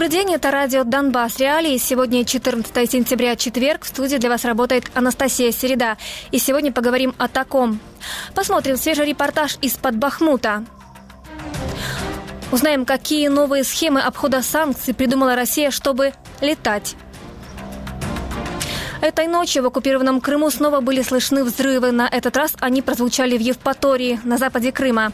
Добрый день, это радио «Донбасс. Реалии». Сегодня 14 сентября, четверг. В студии для вас работает Анастасия Середа. И сегодня поговорим о таком. Посмотрим свежий репортаж из-под Бахмута. Узнаем, какие новые схемы обхода санкций придумала Россия, чтобы летать. Этой ночью в оккупированном Крыму снова были слышны взрывы. На этот раз они прозвучали в Евпатории, на западе Крыма.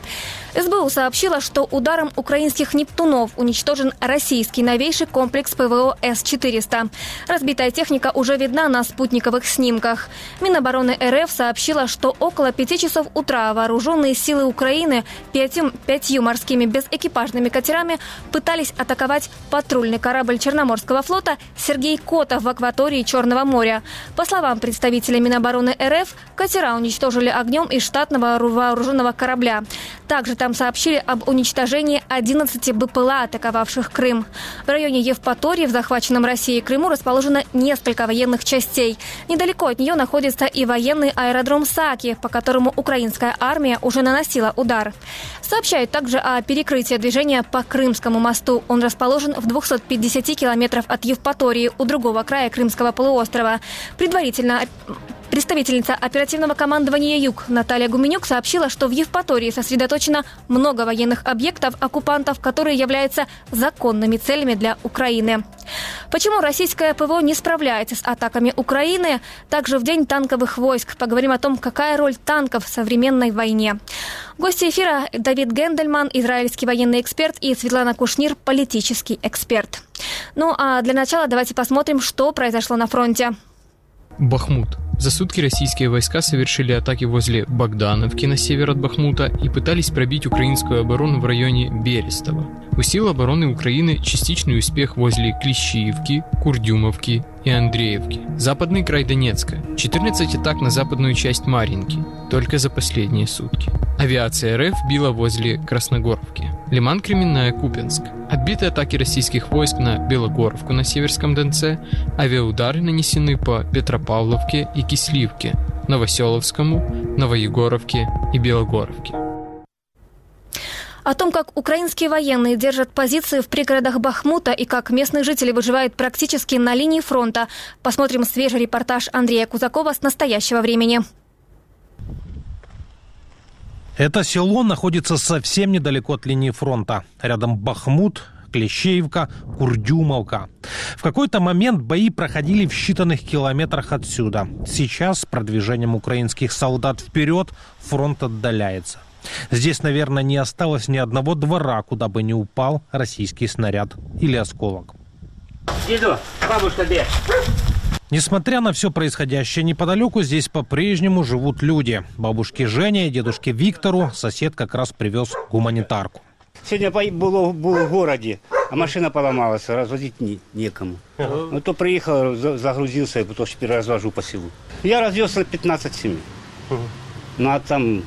СБУ сообщила, что ударом украинских «Нептунов» уничтожен российский новейший комплекс ПВО С-400. Разбитая техника уже видна на спутниковых снимках. Минобороны РФ сообщила, что около пяти часов утра вооруженные силы Украины пятью, пятью морскими безэкипажными катерами пытались атаковать патрульный корабль Черноморского флота «Сергей Котов» в акватории Черного моря. По словам представителя Минобороны РФ, катера уничтожили огнем из штатного вооруженного корабля. Также там сообщили об уничтожении 11 БПЛА, атаковавших Крым. В районе Евпатории в захваченном Россией Крыму расположено несколько военных частей. Недалеко от нее находится и военный аэродром Саки, по которому украинская армия уже наносила удар. Сообщают также о перекрытии движения по Крымскому мосту. Он расположен в 250 километров от Евпатории у другого края Крымского полуострова. Предварительно Представительница оперативного командования «Юг» Наталья Гуменюк сообщила, что в Евпатории сосредоточено много военных объектов оккупантов, которые являются законными целями для Украины. Почему российское ПВО не справляется с атаками Украины? Также в День танковых войск поговорим о том, какая роль танков в современной войне. Гости эфира Давид Гендельман, израильский военный эксперт, и Светлана Кушнир, политический эксперт. Ну а для начала давайте посмотрим, что произошло на фронте. Бахмут. За сутки российские войска совершили атаки возле Богдановки на север от Бахмута и пытались пробить украинскую оборону в районе Берестова. У сил обороны Украины частичный успех возле Клещиевки, Курдюмовки и Андреевки. Западный край Донецка. 14 атак на западную часть Маринки. Только за последние сутки. Авиация РФ била возле Красногоровки. Лиман Кременная, Купинск. Отбиты атаки российских войск на Белогоровку на Северском Донце. Авиаудары нанесены по Петропавловке и Кисливке, Новоселовскому, Новоегоровке и Белогоровке. О том, как украинские военные держат позиции в пригородах Бахмута и как местные жители выживают практически на линии фронта, посмотрим свежий репортаж Андрея Кузакова с настоящего времени. Это село находится совсем недалеко от линии фронта. Рядом Бахмут, Клещеевка, Курдюмовка. В какой-то момент бои проходили в считанных километрах отсюда. Сейчас с продвижением украинских солдат вперед фронт отдаляется. Здесь, наверное, не осталось ни одного двора, куда бы не упал российский снаряд или осколок. Иду, бабушка где? Несмотря на все происходящее неподалеку, здесь по-прежнему живут люди. Бабушке Жене и дедушке Виктору сосед как раз привез гуманитарку. Сегодня было, было в городе, а машина поломалась, развозить не, некому. Ну, то приехал, загрузился, и потом теперь развожу по селу. Я развез 15 семей. Ну, а там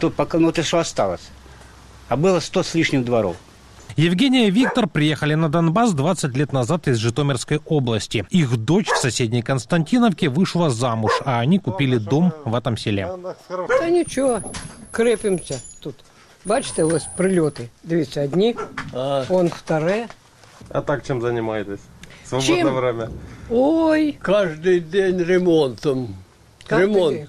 то пока, ну это что осталось. А было сто с лишним дворов. Евгения и Виктор приехали на Донбасс 20 лет назад из Житомирской области. Их дочь в соседней Константиновке вышла замуж, а они купили дом в этом селе. Та нічого, крепимося тут. Бачите, ось прильоти. Дивіться, одні, А, он вторе. а так чем занимаетесь? Свободное Чем? время. Ой, Кожний день ремонтом. Кожний Ремонт. день.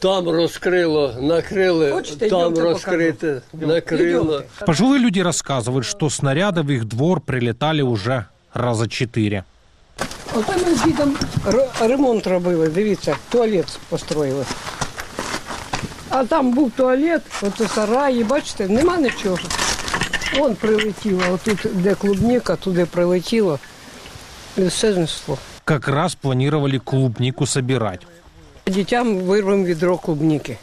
Там розкрило, накрили, Хочете, там йдемте розкрите, накрило. Йдемте. Пожилые люди рассказывают, что снаряды в их двор прилетали уже раза четыре. ото ми з дідом р- ремонт робили. Дивіться, туалет построїли. А там був туалет, ото сараї, бачите, нема нічого. Вон прилетіло, отут, де клубніка, туди прилетіло. І все знесло. Как раз планировали клубнику собирать. Дітям вирвемо відро клубніки.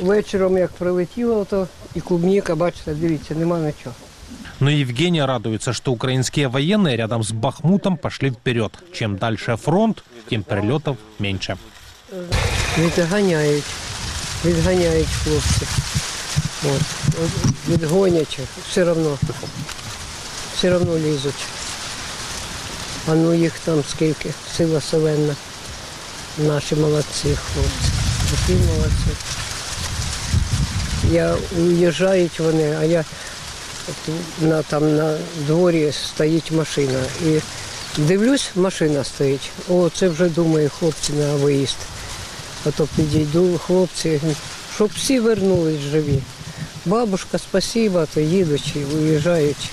Вечором, як прилетіло, то і клубніка, бачите, дивіться, нема нічого. Но Евгения радуется, что украинские военные рядом с Бахмутом пошли вперед. Чем дальше фронт, тем прилетов меньше. Відганяють, відганяють хлопці. От, відгонять, все одно, все одно лізуть. А ну їх там скільки, сила селенна. Наші молодці хлопці. Такі молодці. Я уїжджають вони, а я на, там на дворі стоїть машина. І дивлюсь, машина стоїть. О, це вже думаю, хлопці на виїзд. А то підійду, хлопці, щоб всі вернулись живі. Бабушка, спасибо, то їдуть, уїжджають.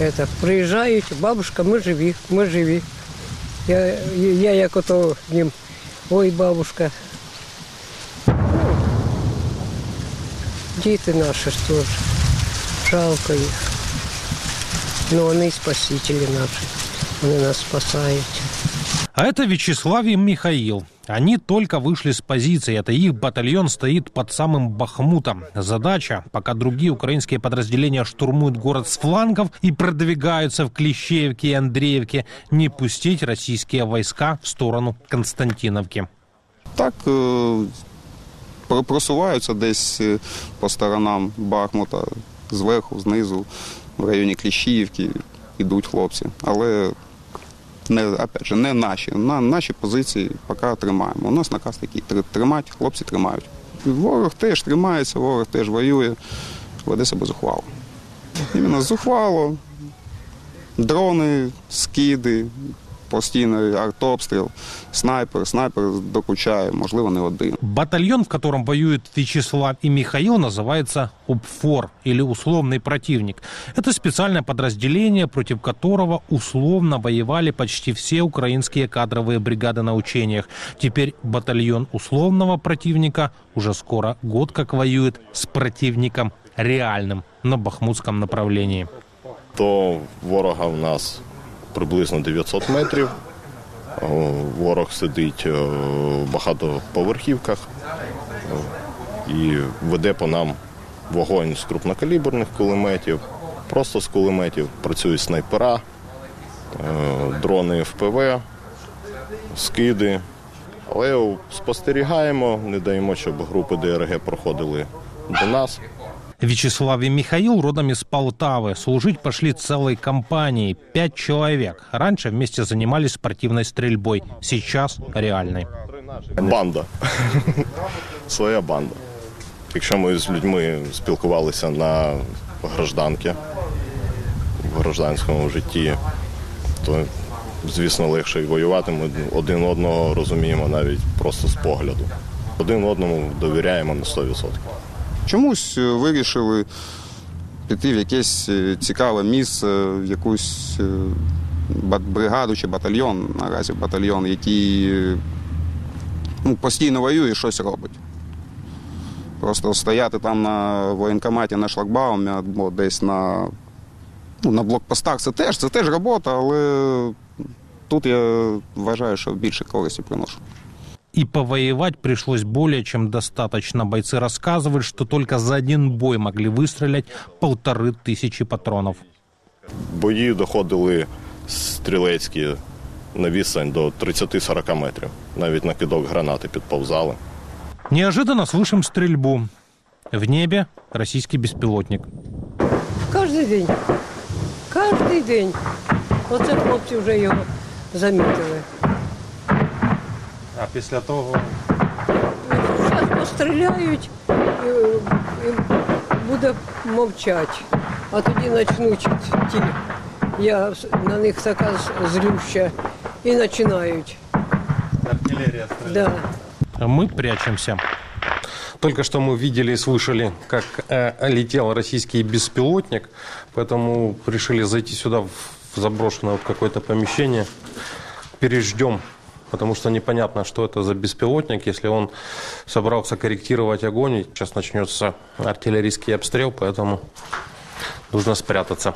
Это, приїжджають, бабушка, ми живі, ми живі. Я, я як ото їм, ой, бабушка. Ну, Діти наші ж теж. Жалко їх. Ну, вони спасителі наші. Вони нас спасають. А это Вячеслав и Михаил. Они только вышли с позиции. Это их батальон стоит под самым Бахмутом. Задача, пока другие украинские подразделения штурмуют город с флангов и продвигаются в Клещеевке и Андреевке, не пустить российские войска в сторону Константиновки. Так е, про- просуваються десь е, по сторонам Бахмута, зверху, знизу, в районі Кліщіївки йдуть хлопці. Але не, опять же, не наші. На наші позиції поки тримаємо. У нас наказ такий тр- тримати, хлопці тримають. Ворог теж тримається, ворог теж воює, веде себе зухвало. Іменно зухвало, дрони, скиди, постійний артобстріл, снайпер, снайпер докучає, можливо, не один. Батальон, в котором воюют Вячеслав и Михаил, называется УПФОР или условный противник. Это специальное подразделение, против которого условно воевали почти все украинские кадровые бригады на учениях. Теперь батальон условного противника уже скоро год как воюет с противником реальным на бахмутском направлении. то ворога в нас приблизно 900 метрів. Ворог сидить е, в багатоповерхівках і веде по нам вогонь з крупнокаліберних кулеметів, просто з кулеметів. Працюють снайпера, е, дрони ФПВ, скиди. Але спостерігаємо, не даємо, щоб групи ДРГ проходили до нас. Вячеслав и Михаил родом из Полтавы. Служить пошли целой компанией. Пять человек. Раньше вместе занимались спортивной стрельбой. Сейчас реальной. Банда. Своя банда. Якщо ми з людьми спілкувалися на гражданки в гражданському житті, то, звісно, легше і воювати. Ми один одного розуміємо навіть просто з погляду. Один одному довіряємо на 100%. Чомусь е, вирішили піти в якесь е, цікаве місце, в якусь е, бригаду чи батальйон, наразі батальйон, який ну, постійно воює і щось робить. Просто стояти там на воєнкоматі на шлагбаумі або десь на, ну, на блокпостах це теж, це теж робота, але тут я вважаю, що більше користі приношу. И повоевать пришлось более чем достаточно. Бойцы рассказывают, что только за один бой могли выстрелять полторы тысячи патронов. Бої доходили стрілецькі на відстань до 30-40 метрів. Навіть на кидок гранати підповзали. Неожиданно слышим стрельбу. В небе российский беспилотник. Кожен день. Кожен день. Оце хлопці вже його замітили. А після того Зараз постріляють і, і буде мовчати. А тоді почнуть ті. Я на них така з- злюща. І починають. артилерія стріляє. Да. Мы прячемся. Только что мы видели и слышали, как э, летел российский беспилотник, поэтому решили зайти сюда в в заброшенное вот какое-то помещение. Переждем, потому что непонятно, что это за беспилотник, если он собрался корректировать огонь. и Сейчас начнется артиллерийский обстрел, поэтому нужно спрятаться.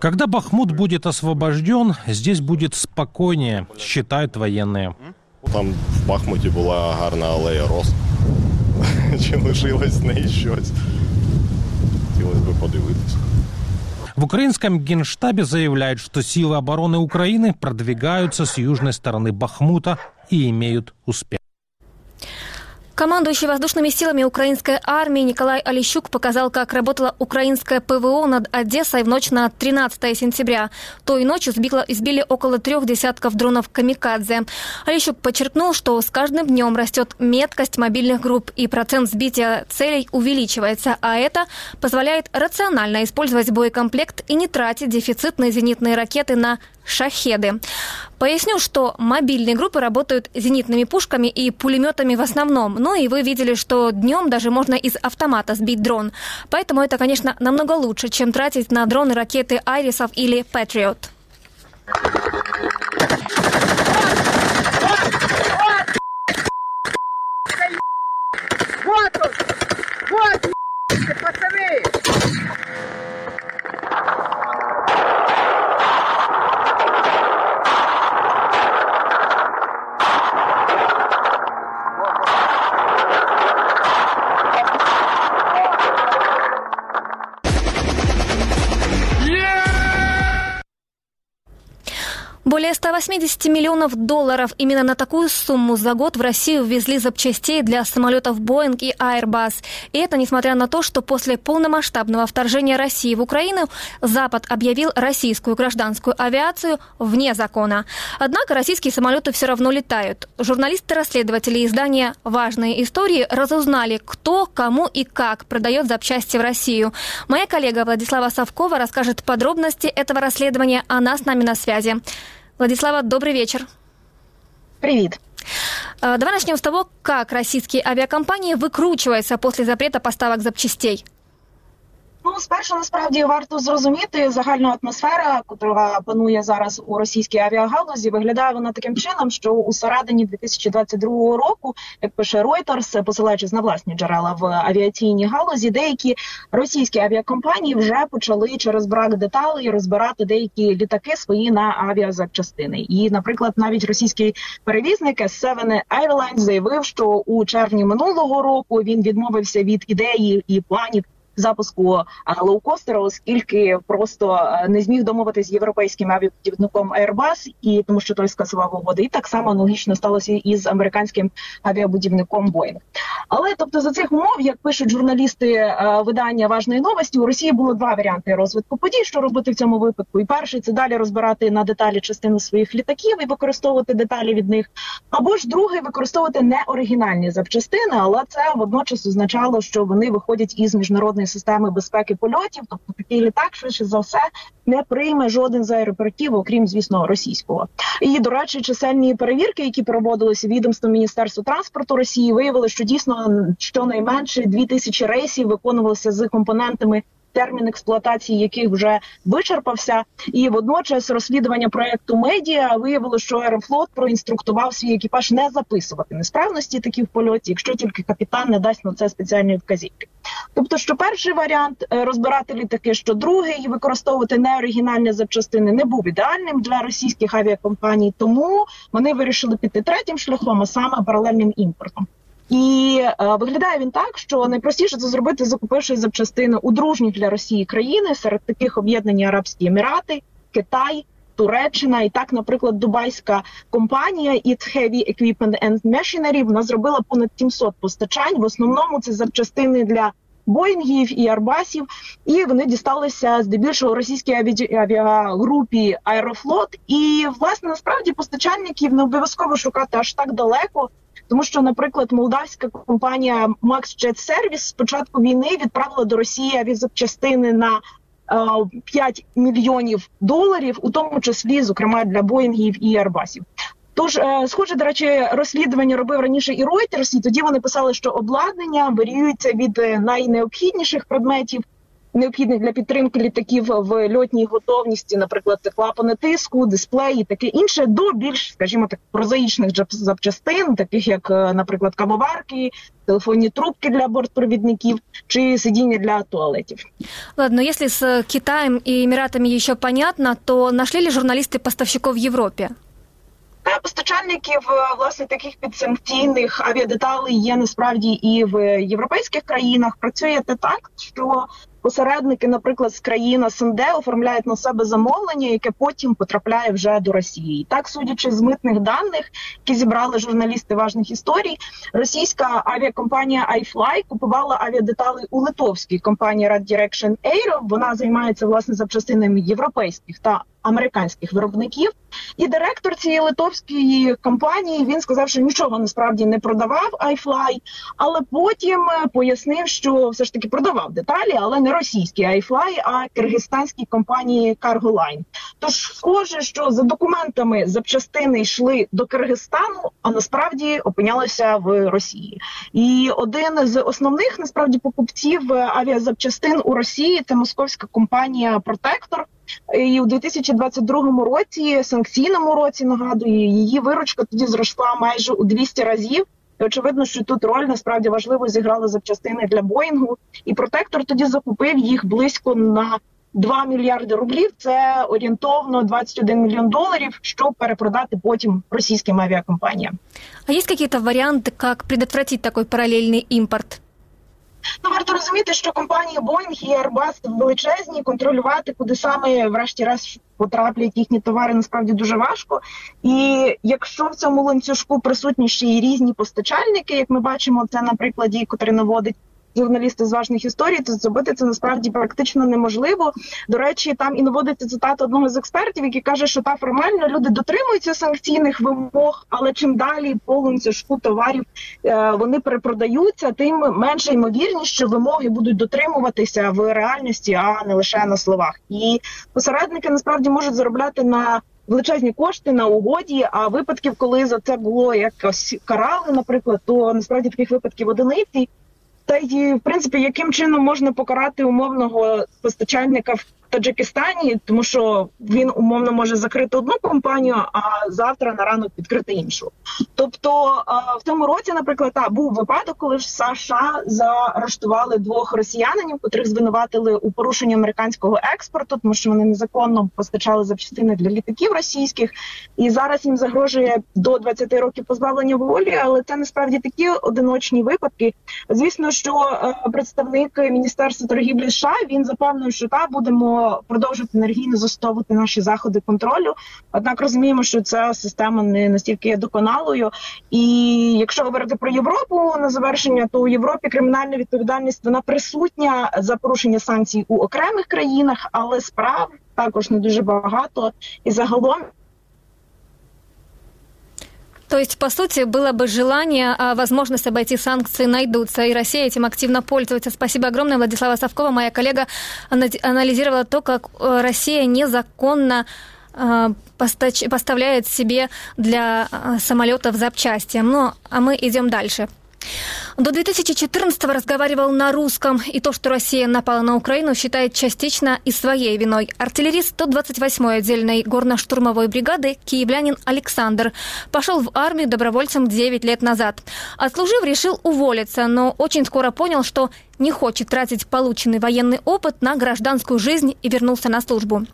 Когда Бахмут будет освобожден, здесь будет спокойнее, считают военные. Там в Бахмуті була гарна алея роз. Чи лишилось з неї щось? Хотілося б подивитися. В украинском генштабе заявляют, что силы обороны Украины продвигаются с южной стороны Бахмута и имеют успех. Командующий воздушными силами украинской армии Николай Олещук показал, как работала украинское ПВО над Одессой в ночь на 13 сентября. Той ночью сбило, сбили около трех десятков дронов «Камикадзе». Олещук подчеркнул, что с каждым днем растет меткость мобильных групп и процент сбития целей увеличивается, а это позволяет рационально использовать боекомплект и не тратить дефицитные зенитные ракеты на «Шахеды». Поясню, что мобильные группы работают зенитными пушками и пулеметами в основном. Ну и вы видели, что днем даже можно из автомата сбить дрон. Поэтому это, конечно, намного лучше, чем тратить на дроны ракеты «Айрисов» или «Патриот». Вот он! Вот, пацаны! Более 180 миллионов долларов именно на такую сумму за год в Россию ввезли запчастей для самолетов Boeing и Airbus. И это несмотря на то, что после полномасштабного вторжения России в Украину Запад объявил российскую гражданскую авиацию вне закона. Однако российские самолеты все равно летают. Журналисты-расследователи издания «Важные истории» разузнали, кто, кому и как продает запчасти в Россию. Моя коллега Владислава Савкова расскажет подробности этого расследования. Она с нами на связи. Владислава, добрый вечер. Привет. Давай начнем с того, как российские авиакомпании выкручиваются после запрета поставок запчастей. Ну, спершу насправді варто зрозуміти загальну атмосферу, яка панує зараз у російській авіагалузі. Виглядає вона таким чином, що у середині 2022 року, як пише Reuters, посилаючись на власні джерела в авіаційній галузі, деякі російські авіакомпанії вже почали через брак деталей розбирати деякі літаки свої на авіазапчастини. І, наприклад, навіть російський перевізник S7 Airlines заявив, що у червні минулого року він відмовився від ідеї і планів запуску лоукостера, оскільки просто не зміг домовитися з європейським авіабудівником Airbus, і тому що той скасував угоди. І так само аналогічно сталося і з американським авіабудівником Boeing. Але тобто за цих умов, як пишуть журналісти видання важної новості, у Росії було два варіанти розвитку подій, що робити в цьому випадку. І перший це далі розбирати на деталі частину своїх літаків і використовувати деталі від них, або ж другий використовувати не оригінальні запчастини, але це водночас означало, що вони виходять із міжнародної системи безпеки польотів. Тобто такий літак швидше за все не прийме жоден з аеропортів, окрім звісно російського. І до речі, чисельні перевірки, які проводилися відомством Міністерства транспорту Росії, виявили, що дійсно щонайменше дві тисячі рейсів виконувалися з компонентами. Термін експлуатації яких вже вичерпався, і водночас розслідування проекту медіа виявило, що Аерофлот проінструктував свій екіпаж не записувати несправності такі в польоті, якщо тільки капітан не дасть на це спеціальної вказівки. Тобто, що перший варіант розбирати літаки, що другий використовувати неоригінальні запчастини не був ідеальним для російських авіакомпаній, тому вони вирішили піти третім шляхом, а саме паралельним імпортом. І е, виглядає він так, що найпростіше це зробити, закупивши запчастини у дружні для Росії країни, серед таких об'єднані Арабські Емірати, Китай, Туреччина. І так, наприклад, дубайська компанія It Heavy Equipment and Machinery, вона зробила понад 700 постачань. В основному це запчастини для Боїнгів і Арбасів, і вони дісталися здебільшого російській авіагрупі Аерофлот. І власне насправді постачальників не обов'язково шукати аж так далеко. Тому що, наприклад, молдавська компанія Max Jet Service з початку війни відправила до Росії авіазапчастини на 5 мільйонів доларів, у тому числі, зокрема, для Боїнгів і Арбасів. Тож, схоже, до речі, розслідування робив раніше і Reuters, і тоді вони писали, що обладнання варіюється від найнеобхідніших предметів, необхідних для підтримки літаків в льотній готовності, наприклад, клапани тиску, дисплеї, і таке інше, до більш, скажімо так, прозаїчних запчастин, таких як, наприклад, кавоварки, телефонні трубки для бортпровідників чи сидіння для туалетів. Ладно, если с Китаем и Эмиратами еще понятно, то нашли ли журналисты поставщиков в Европе? Постачальників власне таких підсанкційних авіадеталей є насправді і в європейських країнах. Працює те так, що посередники, наприклад, з країн СНД оформляють на себе замовлення, яке потім потрапляє вже до Росії. Так, судячи з митних даних, які зібрали журналісти важних історій, російська авіакомпанія iFly купувала авіадеталі у литовській компанії Red Direction Aero. Вона займається власне запчастинами європейських та американських виробників. І директор цієї литовської компанії він сказав, що нічого насправді не продавав iFly, але потім е, пояснив, що все ж таки продавав деталі, але не російські iFly, а киргизстанській компанії Cargo Line. Тож схоже, що за документами запчастини йшли до Киргизстану, а насправді опинялися в Росії. І один з основних насправді покупців е, авіазапчастин у Росії це московська компанія Протектор. І у 2022 році, санкційному році, нагадую, її виручка тоді зросла майже у 200 разів. І очевидно, що тут роль насправді важливо зіграли запчастини для Боїнгу, і протектор тоді закупив їх близько на 2 мільярди рублів. Це орієнтовно 21 мільйон доларів, щоб перепродати потім російським авіакомпаніям. А есть какие-то варианты, как предотвратить такой параллельный импорт? Ну, варто розуміти, що компанії Boeing і Airbus величезні, контролювати, куди саме, врешті-решт, потраплять їхні товари, насправді дуже важко. І якщо в цьому ланцюжку присутні ще й різні постачальники, як ми бачимо, це на прикладі, котрий наводить журналісти з важних історій, то зробити це насправді практично неможливо. До речі, там і наводиться цитата одного з експертів, який каже, що та формально люди дотримуються санкційних вимог, але чим далі по ланцюжку товарів е, вони перепродаються, тим менше ймовірність, що вимоги будуть дотримуватися в реальності, а не лише на словах. І посередники насправді можуть заробляти на величезні кошти на угоді. А випадків, коли за це було якось карали, наприклад, то насправді таких випадків одиниці. Та й в принципі, яким чином можна покарати умовного постачальника Таджикистані, тому що він умовно може закрити одну компанію, а завтра на ранок відкрити іншу. Тобто в цьому році, наприклад, та, був випадок, коли ж США заарештували двох росіянинів, котрих звинуватили у порушенні американського експорту, тому що вони незаконно постачали запчастини для літаків російських, і зараз їм загрожує до 20 років позбавлення волі. Але це насправді такі одиночні випадки. Звісно, що е, представник міністерства торгівлі США він запевнив, що та будемо продовжувати енергійно застосовувати наші заходи контролю. Однак розуміємо, що ця система не настільки є доконалою. І якщо говорити про Європу на завершення, то у Європі кримінальна відповідальність вона присутня за порушення санкцій у окремих країнах, але справ також не дуже багато. І загалом То есть, по сути, было бы желание, а возможность обойти санкции найдутся, и Россия этим активно пользуется. Спасибо огромное, Владислава Савкова, моя коллега, анализировала то, как э, Россия незаконно э, поставляет себе для э, самолетов запчасти. Ну, а мы идем дальше. До 2014-го разговаривал на русском, и то, что Россия напала на Украину, считает частично и своей виной. Артиллерист 128-й отдельной горно-штурмовой бригады киевлянин Александр пошел в армию добровольцем 9 лет назад. Отслужив, решил уволиться, но очень скоро понял, что не хочет тратить полученный военный опыт на гражданскую жизнь и вернулся на службу.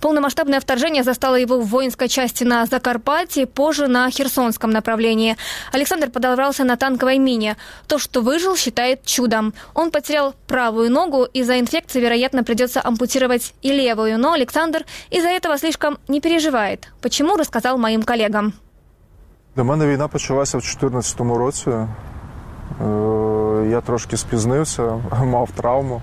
Полномасштабное вторжение застало его в воинской части на Закарпатье, позже на Херсонском направлении. Александр подобрался на танковой мине. То, что выжил, считает чудом. Он потерял правую ногу, из-за инфекции, вероятно, придется ампутировать и левую, но Александр из-за этого слишком не переживает. Почему, рассказал моим коллегам. До мене війна почалася в 2014 році. Я трошки спізнився, мав травму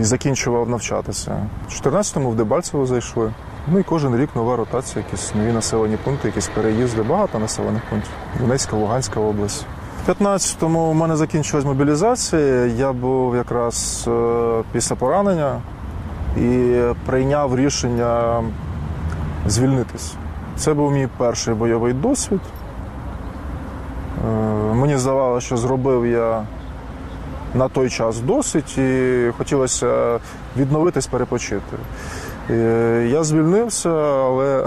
і закінчував навчатися. У 14-му в Дебальцево зайшли. Ну і кожен рік нова ротація, якісь нові населені пункти, якісь переїзди, багато населених пунктів. Донецька, Луганська область. У 15-му у мене закінчилась мобілізація. Я був якраз е, після поранення і прийняв рішення звільнитись. Це був мій перший бойовий досвід. Е, мені здавалося, що зробив я на той час досить і хотілося відновитись, перепочити. Е, я звільнився, але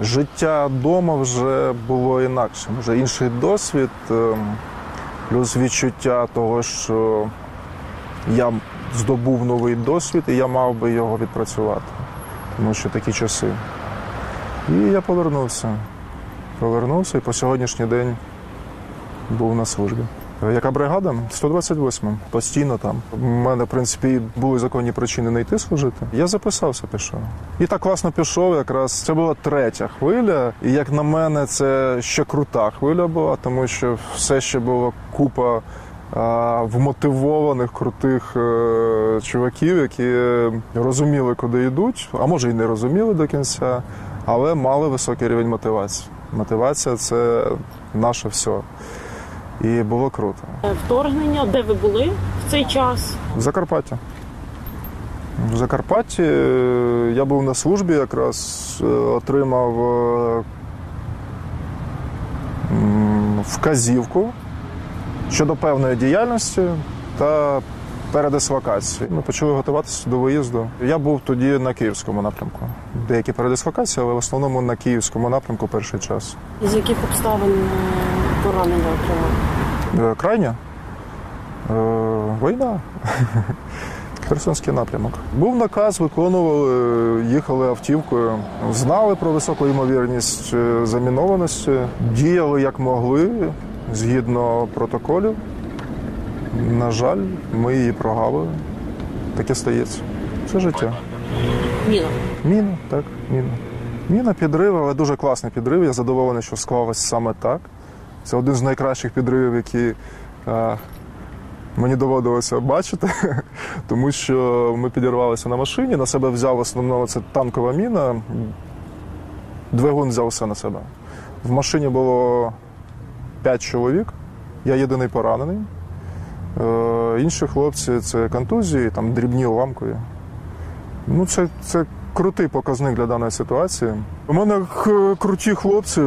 життя вдома вже було інакшим. Вже інший досвід, е, плюс відчуття того, що я здобув новий досвід і я мав би його відпрацювати, тому що такі часи. І я повернувся. Повернувся і по сьогоднішній день був на службі. Яка бригада? 128. Постійно там. У мене, в принципі, були законні причини не йти служити. Я записався, пішов. І так класно пішов. Якраз це була третя хвиля. І як на мене, це ще крута хвиля була, тому що все ще була купа а, вмотивованих крутих е, чуваків, які розуміли, куди йдуть, а може і не розуміли до кінця, але мали високий рівень мотивації. Мотивація це наше все. І було круто. Вторгнення, де ви були в цей час? В Закарпатті. В Закарпатті е, я був на службі, якраз е, отримав е, вказівку щодо певної діяльності та передислокації. Ми почали готуватися до виїзду. Я був тоді на київському напрямку. Деякі передислокації, але в основному на київському напрямку перший час. З яких обставин е, поранення отримали? Крайня е, війна. Херсонський напрямок. Був наказ, виконували, їхали автівкою, знали про високу ймовірність е, замінованості, діяли як могли згідно протоколів. На жаль, ми її прогавили. Таке стається. Це життя. Міна. Міна, так, міна. Міна підрив, але дуже класний підрив. Я задоволений, що склалось саме так. Це один з найкращих підривів, які е, мені доводилося бачити, тому що ми підірвалися на машині, на себе взяв в основному це танкова міна. Двигун взяв все на себе. В машині було 5 чоловік, я єдиний поранений. Е, інші хлопці це контузії, там дрібні уламкові. Ну, це, це крутий показник для даної ситуації. У мене круті хлопці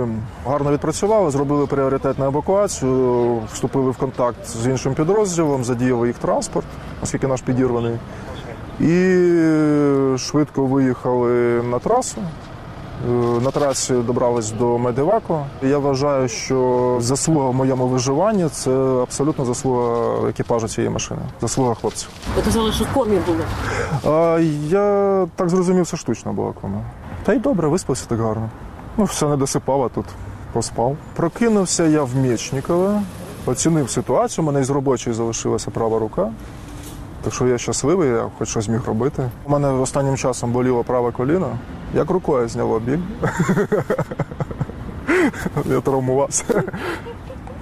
гарно відпрацювали, зробили пріоритетну евакуацію, вступили в контакт з іншим підрозділом, задіяли їх транспорт, оскільки наш підірваний. І швидко виїхали на трасу. Е, На трасі добрались до медиваку. Я вважаю, що заслуга в моєму виживанні це абсолютно заслуга екіпажу цієї машини, заслуга хлопців. Ви казали, що комі були. А, я так зрозумів, це штучно була кома. Та й добре, виспався так гарно. Ну, все не досипав, а тут поспав. Прокинувся я в Мєчнікове, оцінив ситуацію, у мене із робочої залишилася права рука. Так що я щасливий, я хоч щось міг робити. У мене останнім часом боліло праве коліно, як рукою зняло біль. я травмувався.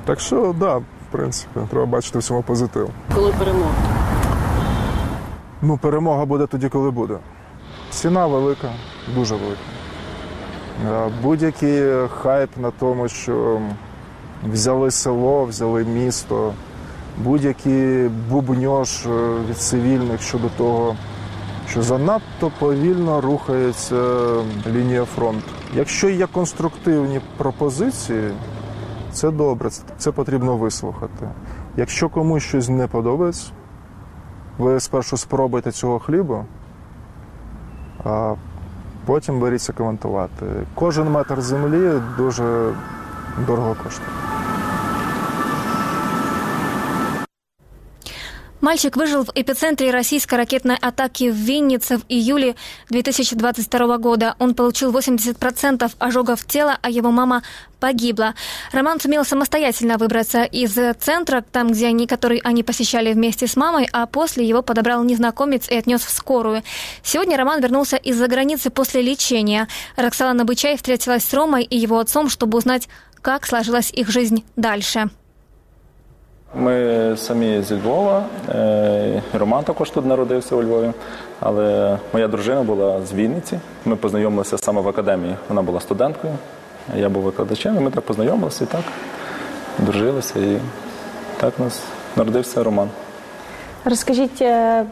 Так що, так, да, в принципі, треба бачити всьому позитив. Коли перемога? Ну, перемога буде тоді, коли буде. Ціна велика, дуже велика. Будь-який хайп на тому, що взяли село, взяли місто, будь-який бубньож е, від цивільних щодо того, що занадто повільно рухається лінія фронту. Якщо є конструктивні пропозиції, це добре, це- потрібно вислухати. Якщо комусь щось не подобається, ви спершу спробуйте цього хлібу, а потім беріться коментувати. Кожен метр землі дуже дорого коштує. Мальчик выжил в эпицентре российской ракетной атаки в Виннице в июле 2022 года. Он получил 80% ожогов тела, а его мама погибла. Роман сумел самостоятельно выбраться из центра, там, где они, который они посещали вместе с мамой, а после его подобрал незнакомец и отнес в скорую. Сегодня Роман вернулся из-за границы после лечения. Роксолана Бычай встретилась с Ромой и его отцом, чтобы узнать, как сложилась их жизнь дальше. Ми самі зі Львова. е, Роман також тут народився у Львові, але моя дружина була з Вінниці. Ми познайомилися саме в академії. Вона була студенткою, я був викладачем, і ми так познайомилися і так дружилися. І так у нас народився Роман. Розкажіть е,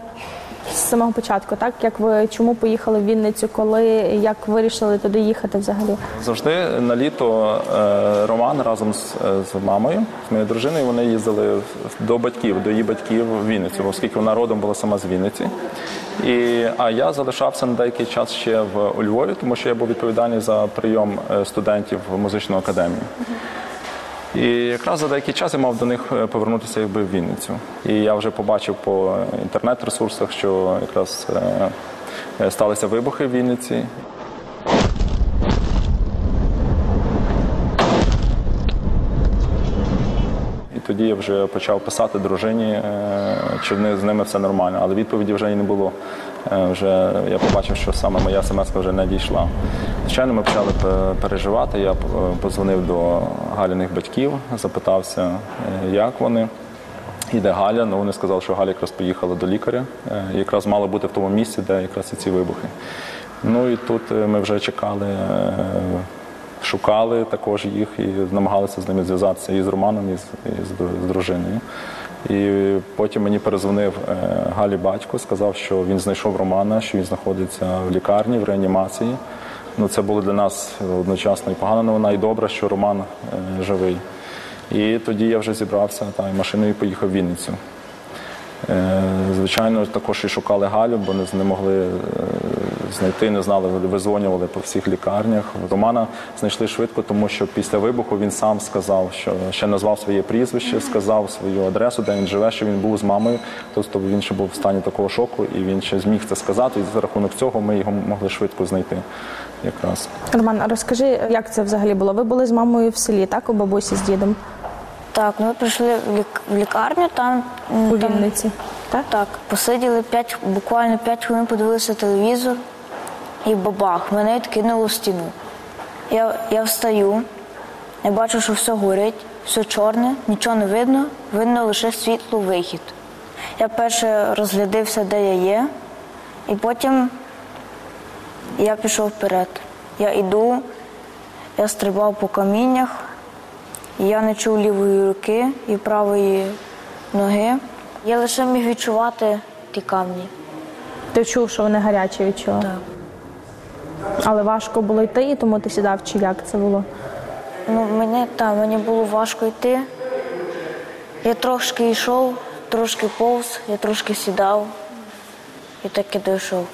з самого початку, так як ви чому поїхали в Вінницю, коли як вирішили туди їхати взагалі? Завжди на літо е, Роман разом з, е, з мамою, з моєю дружиною, вони їздили до батьків, до її батьків в Вінницю, оскільки вона родом була сама з Вінниці. І, а я залишався на деякий час ще в у Львові, тому що я був відповідальний за прийом е, студентів в музичну академію. І якраз за деякий час я мав до них е, повернутися якби в Вінницю. І я вже побачив по інтернет-ресурсах, що якраз е, е, сталися вибухи в Вінниці. Тоді я вже почав писати дружині, е, чи з ними все нормально. Але відповіді вже і не було. Е, Вже я побачив, що саме моя смс вже не дійшла. Звичайно, ми почали переживати. Я е, подзвонив до Галіних батьків, запитався, як вони. Іде Галя, ну вони сказали, що Галя якраз поїхала до лікаря. Якраз мала бути в тому місці, де якраз і ці вибухи. Ну і тут ми вже чекали, шукали також їх і намагалися з ними зв'язатися і з Романом, і з, і з дружиною. І потім мені перезвонив е, Галі батько, сказав, що він знайшов Романа, що він знаходиться в лікарні, в реанімації. Ну, це було для нас одночасно і погана новина, і добре, що Роман е, живий. І тоді я вже зібрався та, і машиною поїхав в Вінницю. Е, Звичайно, також і шукали Галю, бо не, могли е, знайти, не знали, визвонювали по всіх лікарнях. Романа знайшли швидко, тому що після вибуху він сам сказав, що ще назвав своє прізвище, сказав свою адресу, де він живе, що він був з мамою. Тобто він ще був в стані такого шоку, і він ще зміг це сказати. І за рахунок цього ми його могли швидко знайти. Якраз Роман, розкажи, як це взагалі було? Ви були з мамою в селі, так, у бабусі з дідом? Так, ми прийшли в, лік... в лікарню там. У там... Вінниці. Так? Так. Посиділи 5, буквально 5 хвилин, подивилися телевізор і бабах, мене відкинуло в стіну. Я, я встаю, я бачу, що все горить, все чорне, нічого не видно, видно лише світло, вихід. Я перше розглядився, де я є, і потім я пішов вперед. Я йду, я стрибав по каміннях, я не чув лівої руки і правої ноги. Я лише міг відчувати ті камні. Ти чув, що вони гарячі відчула? Так. Але важко було йти, і тому ти сідав, чи як це було? Ну, мені, та, мені було важко йти. Я трошки йшов, трошки повз, я трошки сідав і так і дійшов.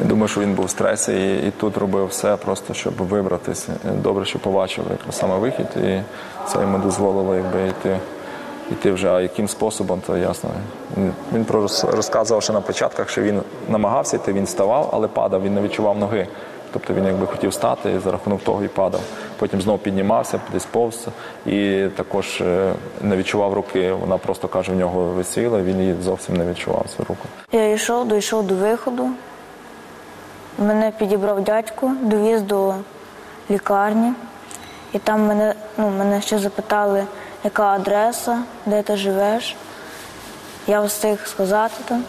Я думаю, що він був в стресі і, і тут робив все просто, щоб вибратися. Добре, що побачив якраз саме вихід, і це йому дозволило якби йти. Йти вже, а яким способом, то ясно. Він- розказував ще на початках, що він намагався йти, він ставав, але падав, він не відчував ноги. Тобто він якби хотів стати за рахунок того і падав. Потім знову піднімався, десь повз і також е, не відчував руки. Вона просто каже, в нього висіла, він її зовсім не відчував цю руку. Я йшов, дійшов до виходу. Мене підібрав дядько, довіз до лікарні. І там мене, ну, мене ще запитали, яка адреса, де ти живеш. Я встиг сказати там.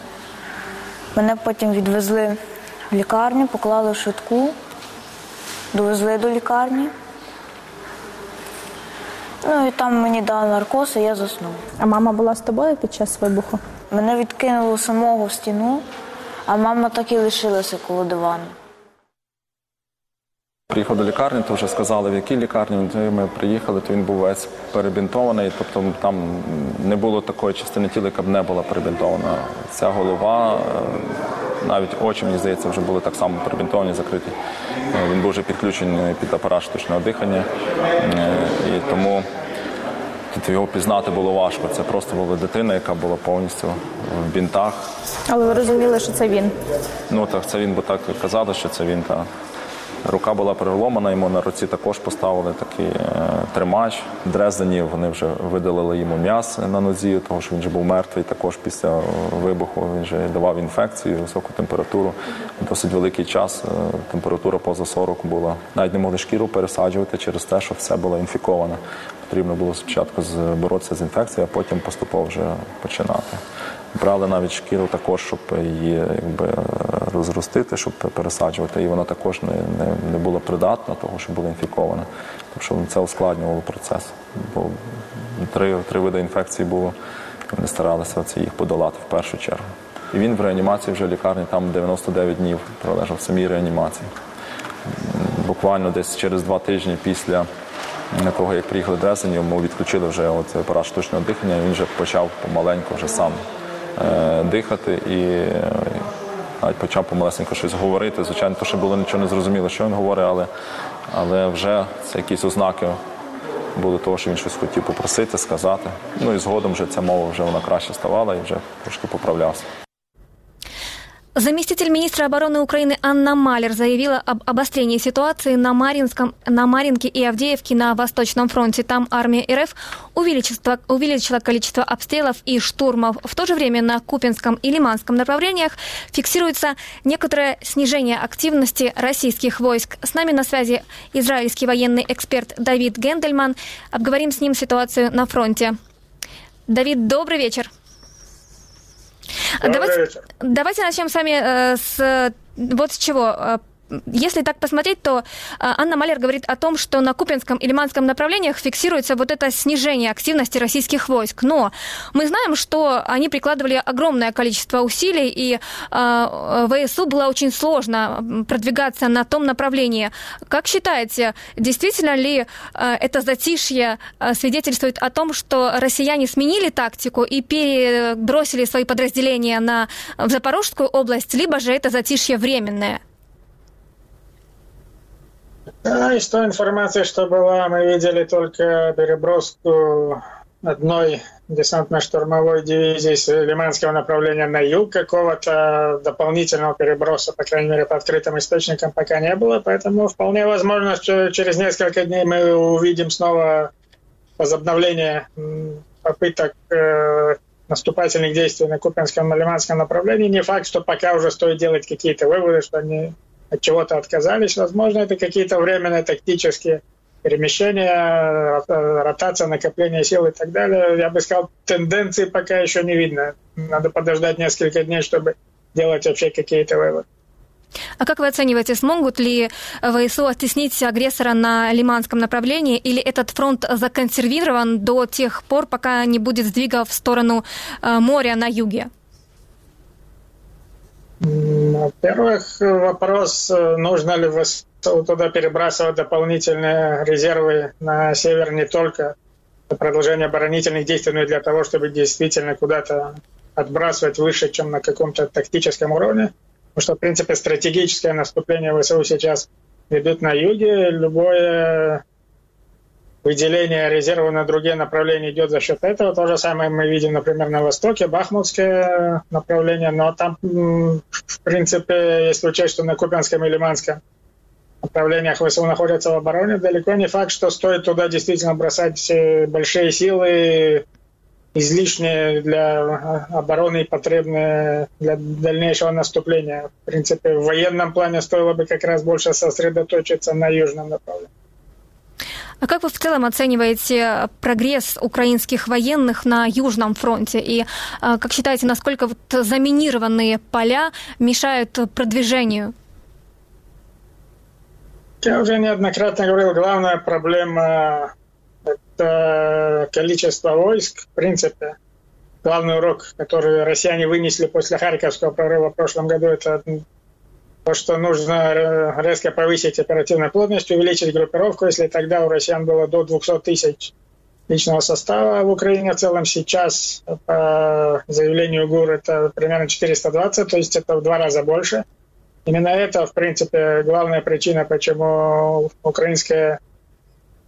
Мене потім відвезли в лікарню, поклали в швидку, довезли до лікарні. Ну і там мені дали наркоз, і я заснув. А мама була з тобою під час вибуху? Мене відкинуло самого в стіну, а мама так і лишилася коло дивану. Приїхав до лікарні, то вже сказали, в якій лікарні ми приїхали, то він був весь перебінтований. Тобто там не було такої частини тіла, яка б не була перебінтована. Ця голова, е, навіть очі, мені здається, вже були так само перебінтовані, закриті. Е, Він був вже підключений під апарат штучного дихання. Е, І тому тут його пізнати було важко. Це просто була дитина, яка була повністю в бінтах. Але ви розуміли, що це він. Ну так це він, бо так і казали, що це він. Та. Рука була переломана, йому на руці також поставили такий е, тримач. Дрездені вони вже видалили йому м'ясо на нозі, тому що він вже був мертвий. Також після вибуху він вже давав інфекцію, високу температуру. Досить великий час. е, Температура поза 40 була. Навіть не могли шкіру пересаджувати через те, що все було інфіковане. Потрібно було спочатку боротися з інфекцією, а потім поступово вже починати. Брали навіть шкіру також, щоб її якби розростити, щоб пересаджувати, і вона також не, не, не була придатна, того, що була інфікована. Що це ускладнювало процес. Бо три, три види інфекції було, вони старалися це їх подолати в першу чергу. І він в реанімації вже в лікарні там 99 днів пролежав в самій реанімації. Буквально десь через два тижні після того, як приїхали Дрезені, йому відключили вже от апарат штучного дихання, і він вже почав помаленьку вже сам е, дихати і е, навіть почав помалесенько щось говорити. Звичайно, то ще було нічого не зрозуміло, що він говорить, але, але вже це якісь ознаки були того, що він щось хотів попросити, сказати. Ну і згодом вже ця мова вже вона краще ставала і вже трошки поправлявся. Заместитель министра обороны Украины Анна Малер заявила об обострении ситуации на, Маринском, на Маринке и Авдеевке на Восточном фронте. Там армия РФ увеличила, увеличила количество обстрелов и штурмов. В то же время на Купинском и Лиманском направлениях фиксируется некоторое снижение активности российских войск. С нами на связи израильский военный эксперт Давид Гендельман. Обговорим с ним ситуацию на фронте. Давид, добрый вечер. Давайте, давайте начнем с вами э, с вот с чего. Э, если так посмотреть, то а, Анна Малер говорит о том, что на Купинском и Лиманском направлениях фиксируется вот это снижение активности российских войск. Но мы знаем, что они прикладывали огромное количество усилий, и э, ВСУ было очень сложно продвигаться на том направлении. Как считаете, действительно ли э, это затишье э, свидетельствует о том, что россияне сменили тактику и перебросили свои подразделения на, в Запорожскую область, либо же это затишье временное? Да, из той информации, что была, мы видели только переброску одной десантно-штурмовой дивизии с лиманского направления на юг. Какого-то дополнительного переброса, по крайней мере, по открытым источникам пока не было. Поэтому вполне возможно, что через несколько дней мы увидим снова возобновление попыток э, наступательных действий на Купинском и Лиманском направлении. Не факт, что пока уже стоит делать какие-то выводы, что они от чего-то отказались. Возможно, это какие-то временные тактические перемещения, ротация, накопление сил и так далее. Я бы сказал, тенденции пока еще не видно. Надо подождать несколько дней, чтобы делать вообще какие-то выводы. А как вы оцениваете, смогут ли ВСУ оттеснить агрессора на Лиманском направлении, или этот фронт законсервирован до тех пор, пока не будет сдвига в сторону э, моря на юге? Во-первых, вопрос, нужно ли туда перебрасывать дополнительные резервы на север не только для продолжения оборонительных действий, но и для того, чтобы действительно куда-то отбрасывать выше, чем на каком-то тактическом уровне. Потому что, в принципе, стратегическое наступление ВСУ сейчас ведут на юге. Любое выделение резервов на другие направления идет за счет этого. То же самое мы видим, например, на востоке, Бахмутское направление, но там, в принципе, если учесть, что на Купянском и Лиманском направлениях ВСУ находятся в обороне, далеко не факт, что стоит туда действительно бросать э, большие силы, излишние для обороны и потребные для дальнейшего наступления. В принципе, в военном плане стоило бы как раз больше сосредоточиться на южном направлении. А как вы в целом оцениваете прогресс украинских военных на Южном фронте? И а, как считаете, насколько вот заминированные поля мешают продвижению? Я уже неоднократно говорил, главная проблема – это количество войск. В принципе, главный урок, который россияне вынесли после Харьковского прорыва в прошлом году, это то, что нужно резко повысить оперативную плотность, увеличить группировку, если тогда у россиян было до 200 тысяч личного состава в Украине в целом сейчас, по заявлению ГУР, это примерно 420, то есть это в два раза больше. Именно это, в принципе, главная причина, почему украинская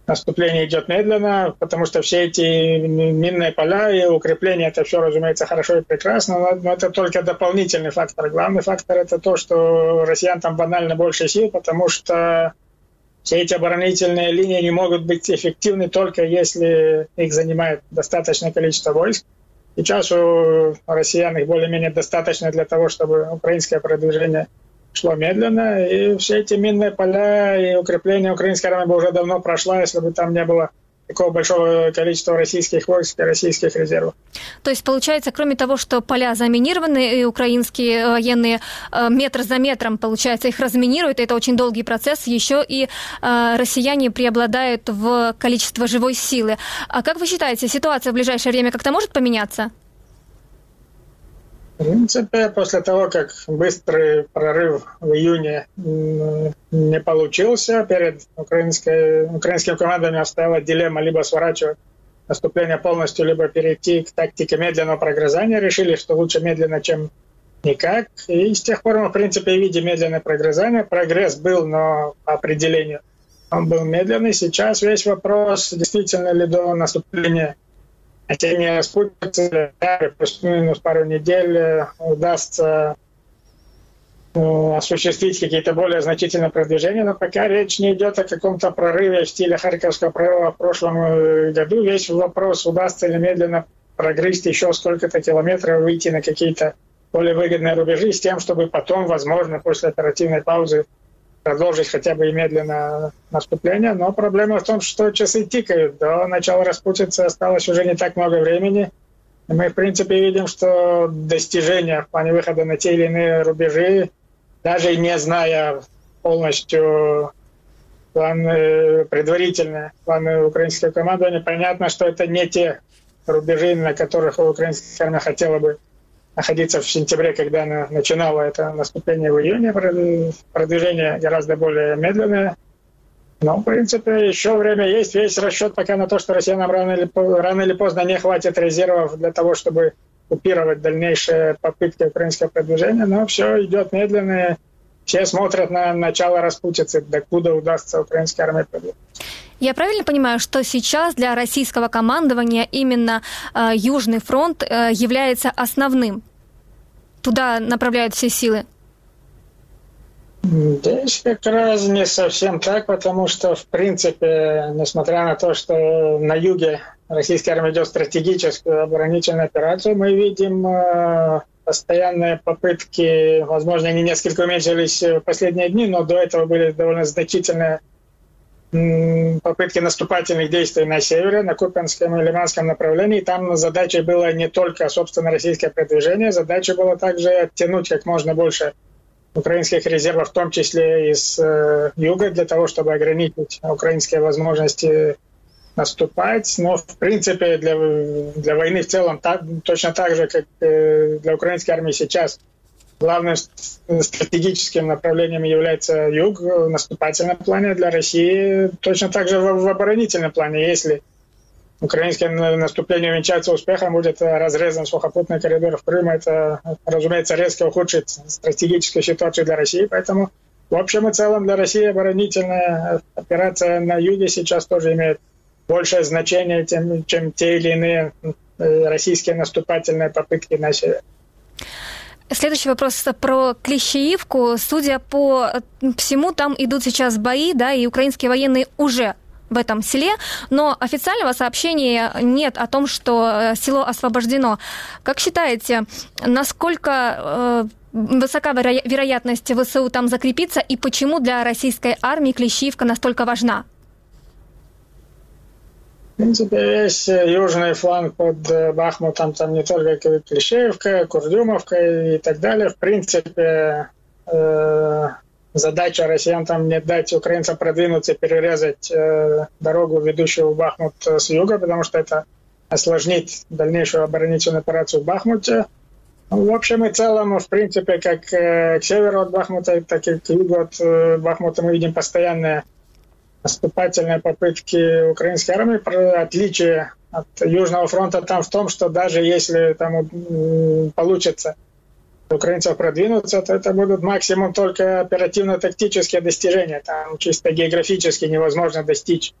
наступление идет медленно, потому что все эти минные поля и укрепления, это все, разумеется, хорошо и прекрасно, но это только дополнительный фактор. Главный фактор это то, что россиян там банально больше сил, потому что все эти оборонительные линии не могут быть эффективны только если их занимает достаточное количество войск. Сейчас у россиян их более-менее достаточно для того, чтобы украинское продвижение шло медленно, и все эти минные поля и укрепления украинской армии бы уже давно прошла, если бы там не было такого большого количества российских войск и российских резервов. То есть, получается, кроме того, что поля заминированы, и украинские военные э, метр за метром, получается, их разминируют, это очень долгий процесс, еще и э, россияне преобладают в количестве живой силы. А как вы считаете, ситуация в ближайшее время как-то может поменяться? В принципе, после того, как быстрый прорыв в июне не получился, перед украинской, украинским командами стояла дилемма либо сворачивать наступление полностью, либо перейти к тактике медленного прогрызания. Решили, что лучше медленно, чем никак. И с тех пор мы, в принципе, видим медленное прогрызание. Прогресс был, но по определению он был медленный. Сейчас весь вопрос, действительно ли до наступления Течение спутницы плюс-минус пару недель удастся ну, осуществить какие-то более значительные продвижения, но пока речь не идет о каком-то прорыве в стиле Харьковского прорыва в прошлом э, году. Весь вопрос, удастся ли медленно прогрызть еще сколько-то километров, выйти на какие-то более выгодные рубежи с тем, чтобы потом, возможно, после оперативной паузы продолжить хотя бы и медленно наступление. Но проблема в том, что часы тикают. До начала распутицы осталось уже не так много времени. И мы, в принципе, видим, что достижения в плане выхода на те или иные рубежи даже не зная полностью планы, предварительные планы украинского командования, понятно, что это не те рубежи, на которых украинская армия хотела бы находиться в сентябре, когда она начинала это наступление в июне. Продвижение гораздо более медленное. Но, в принципе, еще время есть. Весь расчет пока на то, что россиянам рано или, рано или поздно не хватит резервов для того, чтобы купировать дальнейшие попытки украинского продвижения, но все идет медленно. Все смотрят на начало распутицы, докуда удастся украинской армии продвинуть. Я правильно понимаю, что сейчас для российского командования именно э, Южный фронт э, является основным? Туда направляют все силы? Здесь как раз не совсем так, потому что, в принципе, несмотря на то, что на юге российская армия идет стратегическую оборонительную операцию, мы видим э, постоянные попытки, возможно, они несколько уменьшились в последние дни, но до этого были довольно значительные попытки наступательных действий на севере, на Купенском и Лиманском направлении. Там задачей было не только, собственно, российское продвижение, задача была также оттянуть как можно больше украинских резервов, в том числе из э, юга, для того, чтобы ограничить украинские возможности наступать. Но, в принципе, для, для войны в целом так, точно так же, как э, для украинской армии сейчас, главным стратегическим направлением является юг в наступательном плане для России, точно так же в, оборонительном плане. Если украинское наступление увенчается успехом, будет разрезан сухопутный коридор в Крым, это, разумеется, резко ухудшит стратегическую ситуацию для России, поэтому в общем и целом для России оборонительная операция на юге сейчас тоже имеет большее значение, чем, чем те или иные э, российские наступательные попытки на север. Следующий вопрос про Клещеивку. Судя по всему, там идут сейчас бои, да, и украинские военные уже в этом селе, но официального сообщения нет о том, что э, село освобождено. Как считаете, насколько э, высока вероятность ВСУ там закрепиться и почему для российской армии Клещеевка настолько важна? Принципе, весь южный фланг под э, Бахмутом, там не только Клещеевка, Курдюмовка и так далее. В принципе, э, задача россиян там не дать украинцам продвинуться, перерезать э, дорогу, ведущую в Бахмут с юга, потому что это осложнит дальнейшую оборонительную операцию в Бахмуте. Ну, в общем и целом, в принципе, как к северу от Бахмута, так и к югу от Бахмута мы видим постоянное наступательные попытки украинской армии. Отличие от Южного фронта там в том, что даже если там получится украинцев продвинуться, то это будут максимум только оперативно-тактические достижения. Там чисто географически невозможно достичь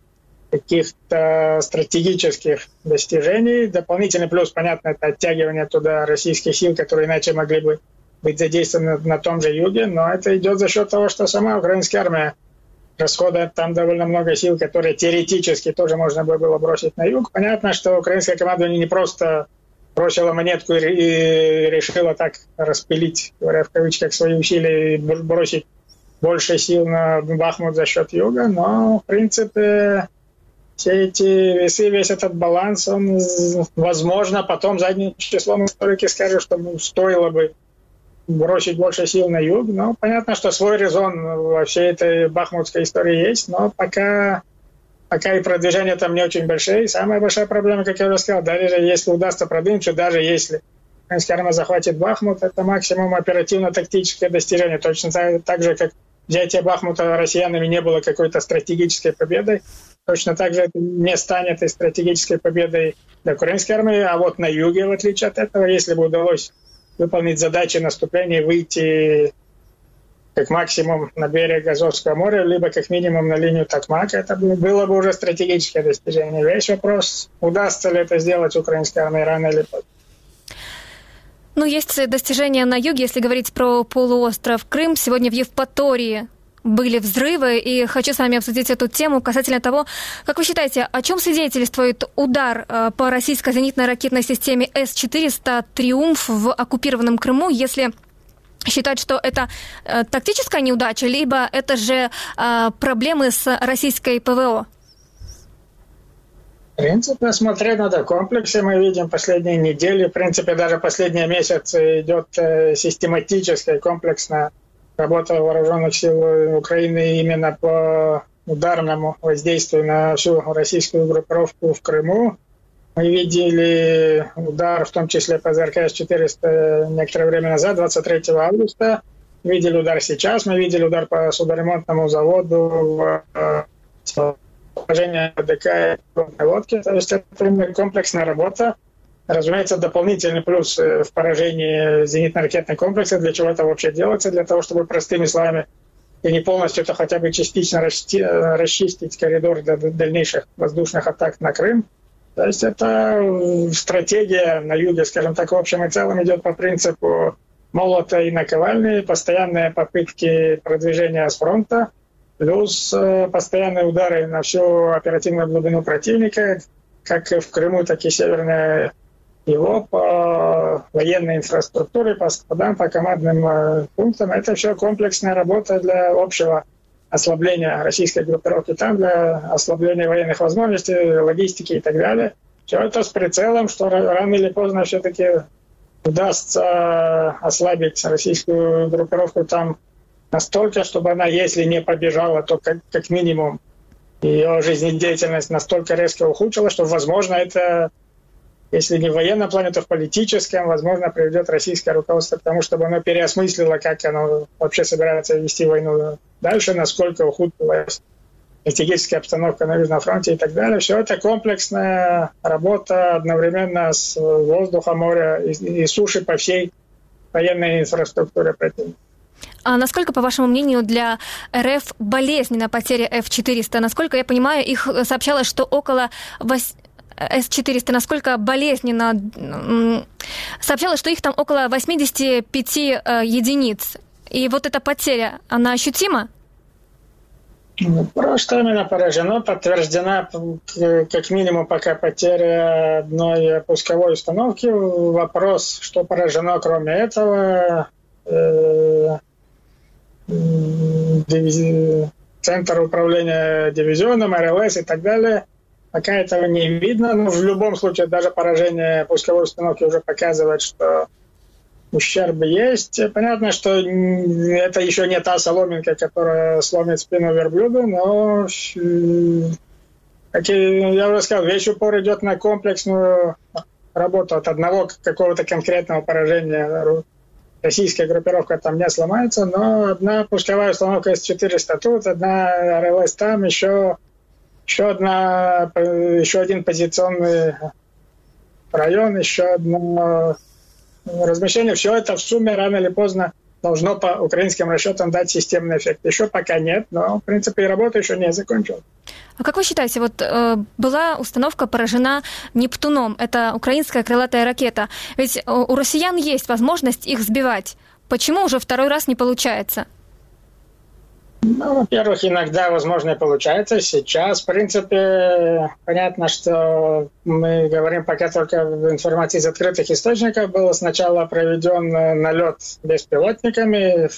каких-то стратегических достижений. Дополнительный плюс, понятно, это оттягивание туда российских сил, которые иначе могли бы быть задействованы на том же юге, но это идет за счет того, что сама украинская армия расходует там довольно много сил, которые теоретически тоже можно было бросить на юг. Понятно, что украинская команда не просто бросила монетку и решила так распилить, говоря в кавычках, свои усилия и бросить больше сил на Бахмут за счет юга, но, в принципе, все эти весы, весь этот баланс, он, возможно, потом задним числом историки скажут, что ну, стоило бы бросить больше сил на юг. Но понятно, что свой резон во всей этой бахмутской истории есть, но пока, пока и продвижения там не очень большие. И самая большая проблема, как я уже сказал, даже если удастся продвинуться, даже если украинская армия захватит Бахмут, это максимум оперативно-тактическое достижение. Точно так, так же, как взятие Бахмута россиянами не было какой-то стратегической победой. Точно так же это не станет и стратегической победой для украинской армии. А вот на юге, в отличие от этого, если бы удалось выполнить задачи наступления, выйти как максимум на берег Азовского моря, либо как минимум на линию Такмак. Это было бы уже стратегическое достижение. Весь вопрос, удастся ли это сделать украинской армии рано или поздно. Ну, есть достижения на юге, если говорить про полуостров Крым. Сегодня в Евпатории были взрывы, и хочу с вами обсудить эту тему касательно того, как вы считаете, о чем свидетельствует удар э, по российской зенитной ракетной системе С-400 «Триумф» в оккупированном Крыму, если считать, что это э, тактическая неудача, либо это же э, проблемы с российской ПВО? В принципе, смотреть надо в комплексе. Мы видим последние недели, в принципе, даже последние месяцы идет систематическая, комплексная работа вооруженных сил Украины именно по ударному воздействию на всю российскую группировку в Крыму. Мы видели удар, в том числе по ЗРК С-400 некоторое время назад, 23 августа. Видели удар сейчас. Мы видели удар по судоремонтному заводу в э, положение ДК и лодки. То есть это комплексная работа. Разумеется, дополнительный плюс э, в поражении зенитно-ракетных комплексов. Для чего это вообще делается? Для того, чтобы простыми словами и не полностью, то хотя бы частично расчистить коридор для дальнейших воздушных атак на Крым. То есть это стратегия на юге, скажем так, в общем и целом идет по принципу молота и наковальни, постоянные попытки продвижения с фронта, плюс э, постоянные удары на всю оперативную глубину противника, как в Крыму, так и северная его по военной инфраструктуре, по складам, по командным э, пунктам. Это все комплексная работа для общего ослабления российской группировки там, для ослабления военных возможностей, логистики и так далее. Все это с прицелом, что рано или поздно все-таки удастся ослабить российскую группировку там настолько, чтобы она, если не побежала, то как, как минимум ее жизнедеятельность настолько резко ухудшилась, что, возможно, это если не в военном плане, то в политическом, возможно, приведет российское руководство к тому, чтобы оно переосмыслило, как оно вообще собирается вести войну дальше, насколько ухудшилась стратегическая обстановка на Южном фронте и так далее. Все это комплексная работа одновременно с воздуха, моря и, суши по всей военной инфраструктуре противника. А насколько, по вашему мнению, для РФ болезненна потеря F-400? Насколько я понимаю, их сообщалось, что около с-400, насколько болезненно сообщалось, что их там около 85 э, единиц. И вот эта потеря, она ощутима? Ну, просто именно поражено, подтверждена как минимум пока потеря одной пусковой установки. Вопрос, что поражено кроме этого, э, центр управления дивизионом, РЛС и так далее – Пока этого не видно, но в любом случае даже поражение пусковой установки уже показывает, что ущерб есть. Понятно, что это еще не та соломинка, которая сломит спину верблюду, но как я уже сказал, весь упор идет на комплексную работу от одного какого-то конкретного поражения. Российская группировка там не сломается, но одна пусковая установка С-400 тут, одна РЛС там, еще еще, одна, еще один позиционный район, еще одно размещение. Все это в сумме рано или поздно должно по украинским расчетам дать системный эффект. Еще пока нет, но, в принципе, и работа еще не закончилась. А как вы считаете, вот э, была установка поражена Нептуном, это украинская крылатая ракета, ведь э, у россиян есть возможность их сбивать. Почему уже второй раз не получается? Ну, во-первых, иногда, возможно, и получается. Сейчас, в принципе, понятно, что мы говорим пока только в информации из открытых источников. Был сначала проведен налет беспилотниками,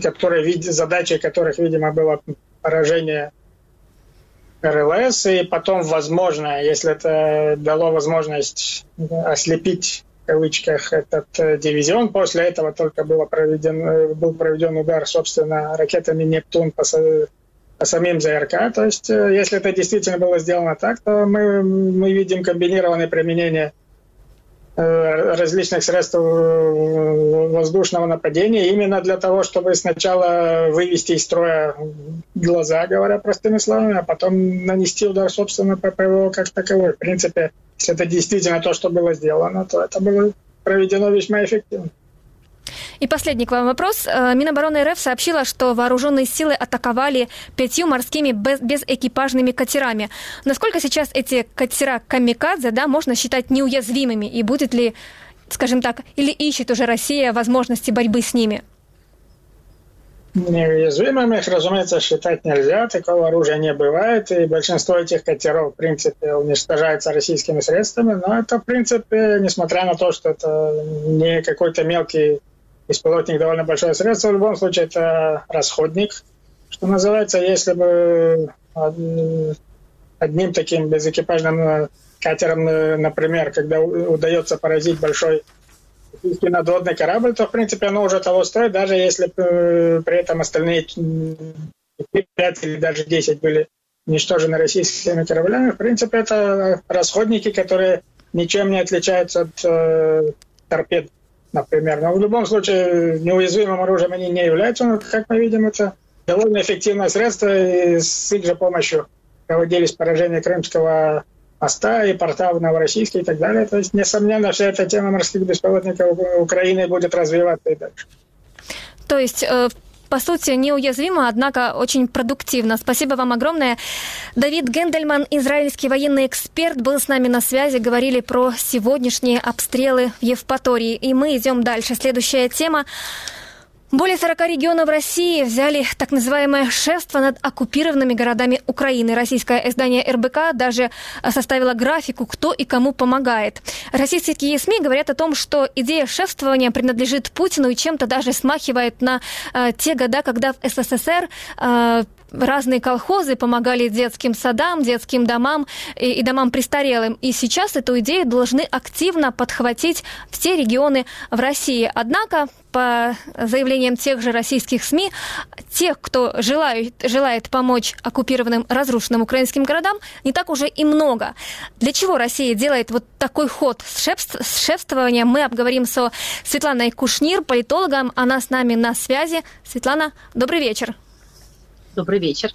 которые, задачей которых, видимо, было поражение РЛС, и потом, возможно, если это дало возможность ослепить кавычках этот э, дивизион. После этого только было проведен, э, был проведен удар, собственно, ракетами «Нептун» по, по самим ЗРК. То есть, э, если это действительно было сделано так, то мы, мы видим комбинированное применение различных средств воздушного нападения именно для того, чтобы сначала вывести из строя глаза, говоря простыми словами, а потом нанести удар, собственно, по ПВО как таковой. В принципе, если это действительно то, что было сделано, то это было проведено весьма эффективно. И последний к вам вопрос. Э, Минобороны РФ сообщила, что вооруженные силы атаковали пятью морскими без, безэкипажными катерами. Насколько сейчас эти катера камикадзе да, можно считать неуязвимыми? И будет ли скажем так, или ищет уже Россия возможности борьбы с ними? Неуязвимыми их, разумеется, считать нельзя, такого оружия не бывает, и большинство этих катеров, в принципе, уничтожается российскими средствами, но это, в принципе, несмотря на то, что это не какой-то мелкий беспилотник, довольно большое средство, в любом случае это расходник, что называется, если бы одним таким безэкипажным катером, например, когда удается поразить большой надводный корабль, то, в принципе, оно уже того стоит, даже если э, при этом остальные 5 или даже 10 были уничтожены российскими кораблями. В принципе, это расходники, которые ничем не отличаются от э, торпед, например. Но в любом случае неуязвимым оружием они не являются, но, как мы видим, это довольно эффективное средство, и с их же помощью проводились поражения крымского моста и порта в Новороссийске и так далее. То есть, несомненно, вся эта тема морских беспилотников Украины будет развиваться и дальше. То есть э, по сути, неуязвимо, однако очень продуктивно. Спасибо вам огромное. Давид Гендельман, израильский военный эксперт, был с нами на связи. Говорили про сегодняшние обстрелы в Евпатории. И мы идем дальше. Следующая тема. Более 40 регионов России взяли так называемое шефство над оккупированными городами Украины. Российское издание РБК даже э, составило графику, кто и кому помогает. Российские СМИ говорят о том, что идея шефствования принадлежит Путину и чем-то даже смахивает на э, те года, когда в СССР э, разные колхозы помогали детским садам, детским домам и, и домам престарелым. И сейчас эту идею должны активно подхватить все регионы в России. Однако, по заявлениям тех же российских СМИ, тех, кто желает, желает помочь оккупированным, разрушенным украинским городам, не так уже и много. Для чего Россия делает вот такой ход с, шеф, с шефствованием, мы обговорим со Светланой Кушнир, политологом. Она с нами на связи. Светлана, добрый вечер. Добрый вечер.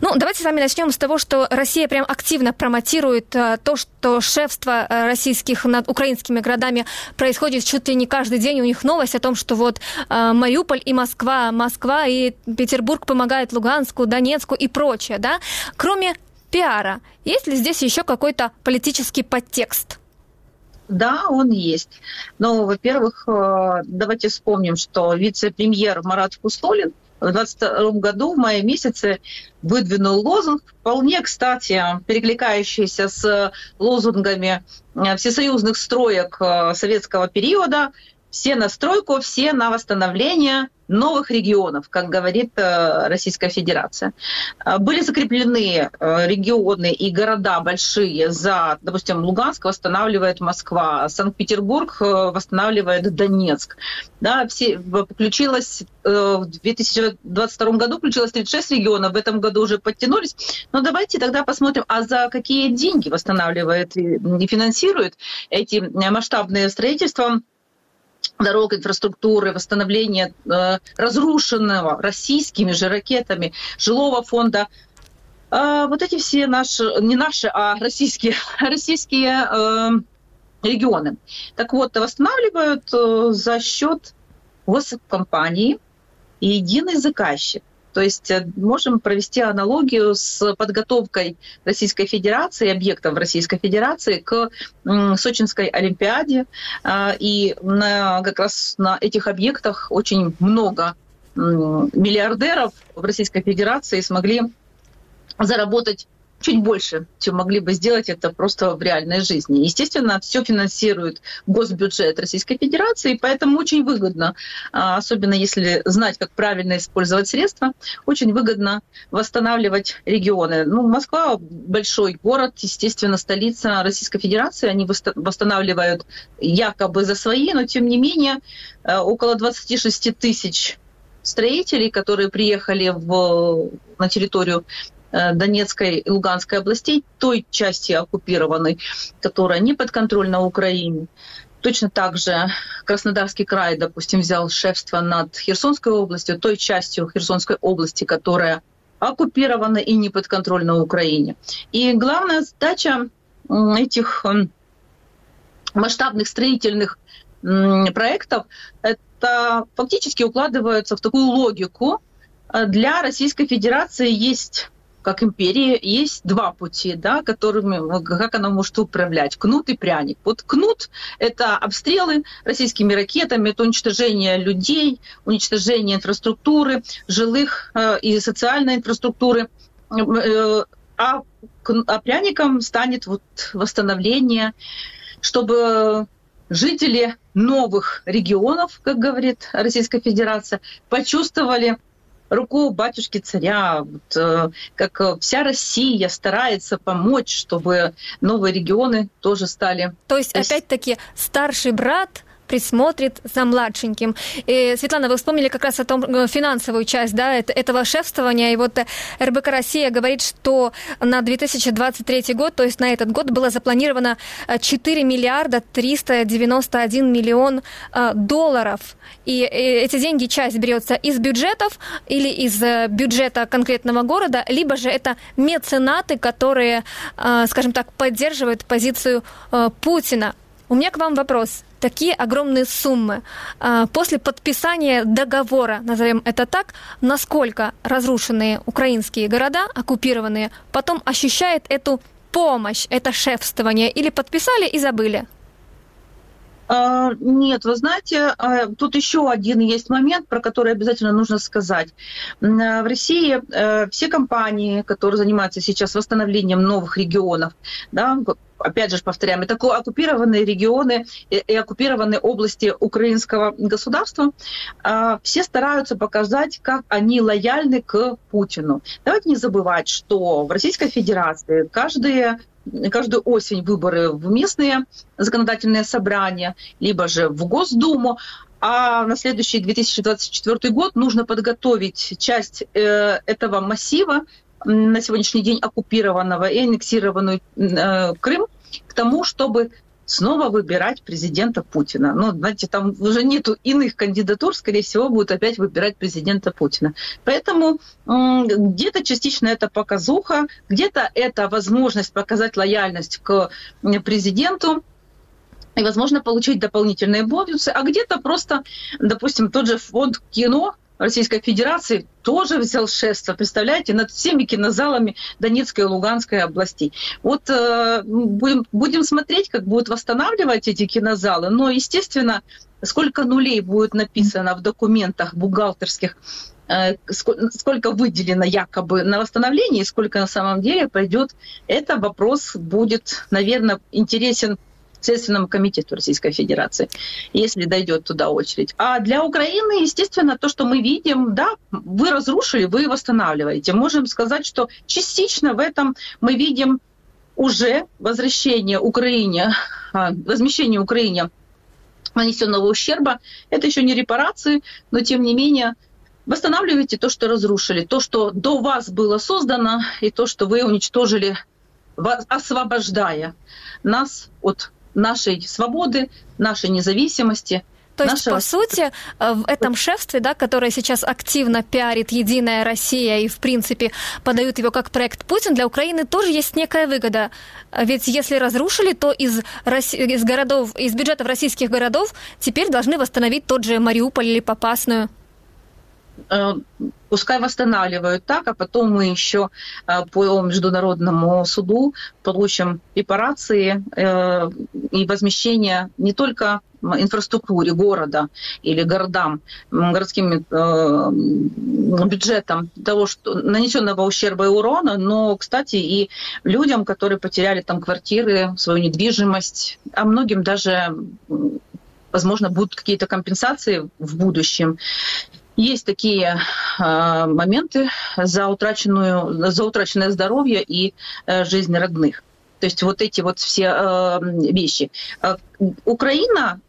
Ну, давайте с вами начнем с того, что Россия прям активно промотирует э, то, что шефство э, российских над украинскими городами происходит чуть ли не каждый день. У них новость о том, что вот э, Мариуполь и Москва, Москва и Петербург помогают Луганску, Донецку и прочее, да? Кроме пиара, есть ли здесь еще какой-то политический подтекст? Да, он есть. Но, во-первых, давайте вспомним, что вице-премьер Марат Кустолин – в 2022 году, в мае месяце, выдвинул лозунг, вполне, кстати, перекликающийся с лозунгами э, всесоюзных строек э, советского периода «Все на стройку, все на восстановление, новых регионов, как говорит э, Российская Федерация. Э, были закреплены э, регионы и города большие за, допустим, Луганск восстанавливает Москва, Санкт-Петербург восстанавливает Донецк. Да, все, включилось в 2022 году включилось 36 регионов, в этом году уже подтянулись. Но давайте тогда посмотрим, а за какие деньги восстанавливает и финансирует эти масштабные строительства дорог, инфраструктуры, восстановления э, разрушенного российскими же ракетами жилого фонда. Э, вот эти все наши, не наши, а российские, российские э, регионы. Так вот, восстанавливают э, за счет госкомпании и единый заказчик. То есть э, можем провести аналогию с подготовкой Российской Федерации, объектов Российской Федерации к Сочинской Олимпиаде. А, и на, как раз на этих объектах очень много миллиардеров в Российской Федерации смогли заработать чуть больше, чем могли бы сделать это просто в реальной жизни. Естественно, все финансирует госбюджет Российской Федерации, поэтому очень выгодно, а, особенно если знать, как правильно использовать средства, очень выгодно восстанавливать регионы. Ну, Москва большой город, естественно, столица Российской Федерации, они восстанавливают якобы за свои, но тем не менее а, около 26 тысяч строителей, которые приехали в, на территорию Э, Донецкой и Луганской областей, той части оккупированной, которая не подконтрольна Украине. Точно так же Краснодарский край, допустим, взял шефство над Херсонской областью, той частью Херсонской области, которая оккупирована и не подконтрольна Украине. И главная задача этих масштабных строительных проектов это фактически укладывается в такую логику. Для Российской Федерации есть как империи есть два пути, да, которыми, как она может управлять, кнут и пряник. Вот кнут – это обстрелы российскими ракетами, это уничтожение людей, уничтожение инфраструктуры, жилых э, и социальной инфраструктуры. Э, а, а пряником станет вот восстановление, чтобы жители новых регионов, как говорит Российская Федерация, почувствовали руку батюшки царя, вот, э, как вся Россия старается помочь, чтобы новые регионы тоже стали. То есть, опять-таки, старший брат присмотрит за младшеньким. И, Светлана, вы вспомнили как раз о том э, финансовую часть да, этого шефствования. И вот э, РБК «Россия» говорит, что на 2023 год, то есть на этот год, было запланировано 4 э, миллиарда 391 миллион долларов. И эти деньги, часть берется из бюджетов или из бюджета конкретного города, либо же это меценаты, которые, скажем так, поддерживают позицию Путина. У меня к вам вопрос такие огромные суммы. А, после подписания договора, назовем это так, насколько разрушенные украинские города, оккупированные, потом ощущают эту помощь, это шефствование, или подписали и забыли? А, нет, вы знаете, а, тут еще один есть момент, про который обязательно нужно сказать. В России э, все компании, которые занимаются сейчас восстановлением новых регионов, да, опять же повторяем, это оккупированные регионы и оккупированные области украинского государства, а, все стараются показать, как они лояльны к Путину. Давайте не забывать, что в Российской Федерации каждые каждую осень выборы в местные законодательные собрания, либо же в Госдуму, а на следующий 2024 год нужно подготовить часть э, этого массива на сегодняшний день оккупированного и аннексированную э, Крым к тому, чтобы снова выбирать президента Путина. Ну, знаете, там уже нету иных кандидатур, скорее всего, будут опять выбирать президента Путина. Поэтому где-то частично это показуха, где-то это возможность показать лояльность к президенту, и, возможно, получить дополнительные бонусы, а где-то просто, допустим, тот же фонд кино, Российской Федерации тоже взял шефство, представляете, над всеми кинозалами Донецкой и Луганской областей. Вот э, будем, будем смотреть, как будут восстанавливать эти кинозалы, но, естественно, сколько нулей будет написано в документах бухгалтерских, э, сколько выделено якобы на восстановление и сколько на самом деле пойдет, это вопрос будет, наверное, интересен Следственному комитету Российской Федерации, если дойдет туда очередь. А для Украины, естественно, то, что мы видим, да, вы разрушили, вы восстанавливаете. Можем сказать, что частично в этом мы видим уже возвращение Украине, а, возмещение Украине нанесенного ущерба. Это еще не репарации, но тем не менее восстанавливаете то, что разрушили, то, что до вас было создано, и то, что вы уничтожили, освобождая нас от нашей свободы, нашей независимости. То есть, нашего... по сути, э, в этом шефстве, да, которое сейчас активно пиарит «Единая Россия» и, в принципе, подают его как проект Путин, для Украины тоже есть некая выгода. Ведь если разрушили, то из, из, городов, из бюджетов российских городов теперь должны восстановить тот же Мариуполь или Попасную. Э, пускай восстанавливают так, а потом мы еще э, по международному суду получим репарации э, и возмещение не только инфраструктуре города или городам, городским бюджетом того, что нанесенного ущерба и урона, но, кстати, и людям, которые потеряли там квартиры, свою недвижимость, а многим даже возможно, будут какие-то компенсации в будущем. Есть такие э, моменты за, утраченную, за утраченное здоровье и э, жизнь родных. То есть вот эти вот все э, вещи. Э, Украина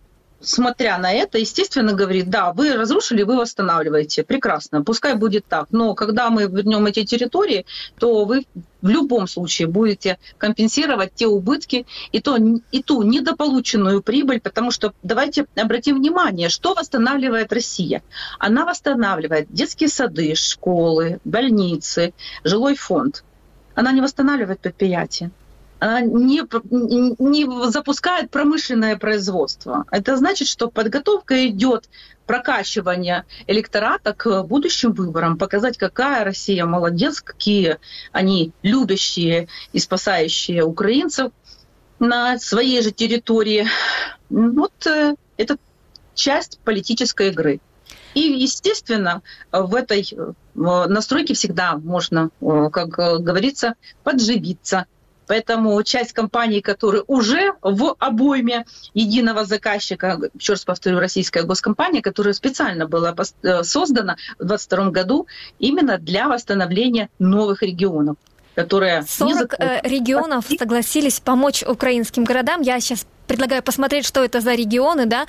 смотря на это, естественно, говорит, да, вы разрушили, вы восстанавливаете. Прекрасно, пускай будет так. Но когда мы вернем эти территории, то вы в любом случае будете компенсировать те убытки и, то, и ту недополученную прибыль, потому что давайте обратим внимание, что восстанавливает Россия. Она восстанавливает детские сады, школы, больницы, жилой фонд. Она не восстанавливает предприятия. Она не, не запускает промышленное производство. Это значит, что подготовка идет прокачивание электората к будущим выборам, показать, какая Россия молодец, какие они любящие и спасающие украинцев на своей же территории. Вот э, это часть политической игры. И, естественно, в этой э, настройке всегда можно, э, как говорится, подживиться – Поэтому часть компаний, которые уже в обойме единого заказчика, еще раз повторю, российская госкомпания, которая специально была э, создана в 2022 году именно для восстановления новых регионов. Которые 40 э, регионов согласились помочь украинским городам. Я сейчас предлагаю посмотреть, что это за регионы, да.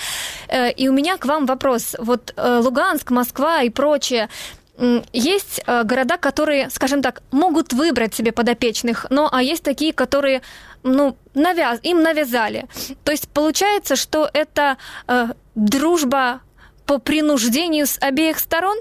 Э, и у меня к вам вопрос. Вот Луганск, Москва и прочее, есть э, города, которые, скажем так, могут выбрать себе подопечных, но а есть такие, которые ну, навяз, им навязали. То есть получается, что это э, дружба по принуждению с обеих сторон?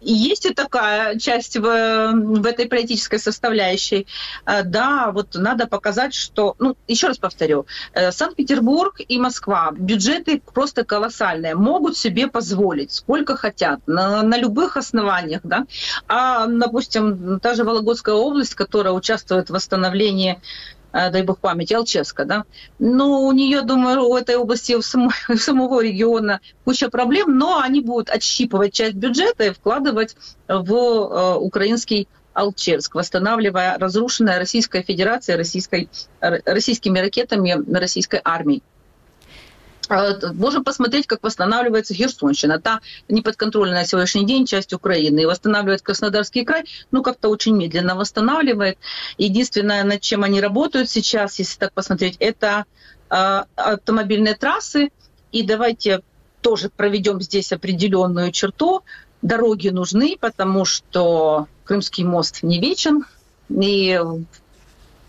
Есть и такая часть в, в этой политической составляющей. А, да, вот надо показать, что... Ну, еще раз повторю. Э, Санкт-Петербург и Москва, бюджеты просто колоссальные, могут себе позволить сколько хотят, на, на любых основаниях, да. А, допустим, та же Вологодская область, которая участвует в восстановлении Э, дай бог памяти, Алчевска, да. Но у нее, думаю, у этой области, у самого, у самого региона куча проблем, но они будут отщипывать часть бюджета и вкладывать в э, украинский Алчевск, восстанавливая разрушенное Российской Федерацией, российской, российскими ракетами российской армии. А, можем посмотреть, как восстанавливается Херсонщина. Та неподконтрольная на сегодняшний день часть Украины. И восстанавливает Краснодарский край, ну, как-то очень медленно восстанавливает. Единственное, над чем они работают сейчас, если так посмотреть, это э, автомобильные трассы. И давайте тоже проведем здесь определенную черту. Дороги нужны, потому что Крымский мост не вечен. И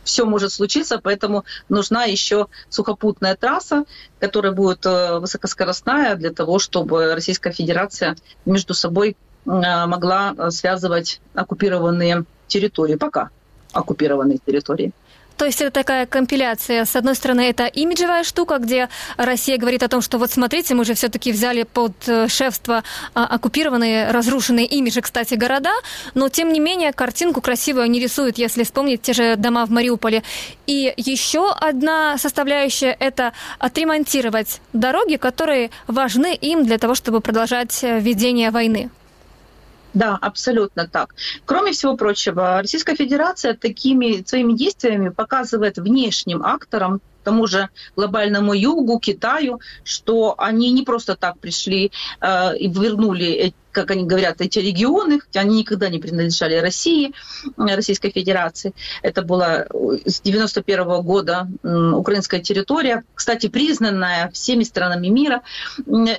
все может случиться, поэтому нужна еще сухопутная трасса, которая будет э, высокоскоростная для того, чтобы Российская Федерация между собой э, могла связывать оккупированные территории, пока оккупированные территории. То есть это такая компиляция. С одной стороны, это имиджевая штука, где Россия говорит о том, что вот смотрите, мы же все-таки взяли под э, шефство а, оккупированные, разрушенные ими же, кстати, города, но тем не менее картинку красивую они рисуют, если вспомнить те же дома в Мариуполе. И еще одна составляющая – это отремонтировать дороги, которые важны им для того, чтобы продолжать э, ведение войны. Да, абсолютно так. Кроме всего прочего, Российская Федерация такими своими действиями показывает внешним акторам тому же глобальному югу, Китаю, что они не просто так пришли э, и вернули как они говорят, эти регионы, они никогда не принадлежали России, э, Российской Федерации. Это была с 91 -го года украинская территория, кстати, признанная всеми странами мира.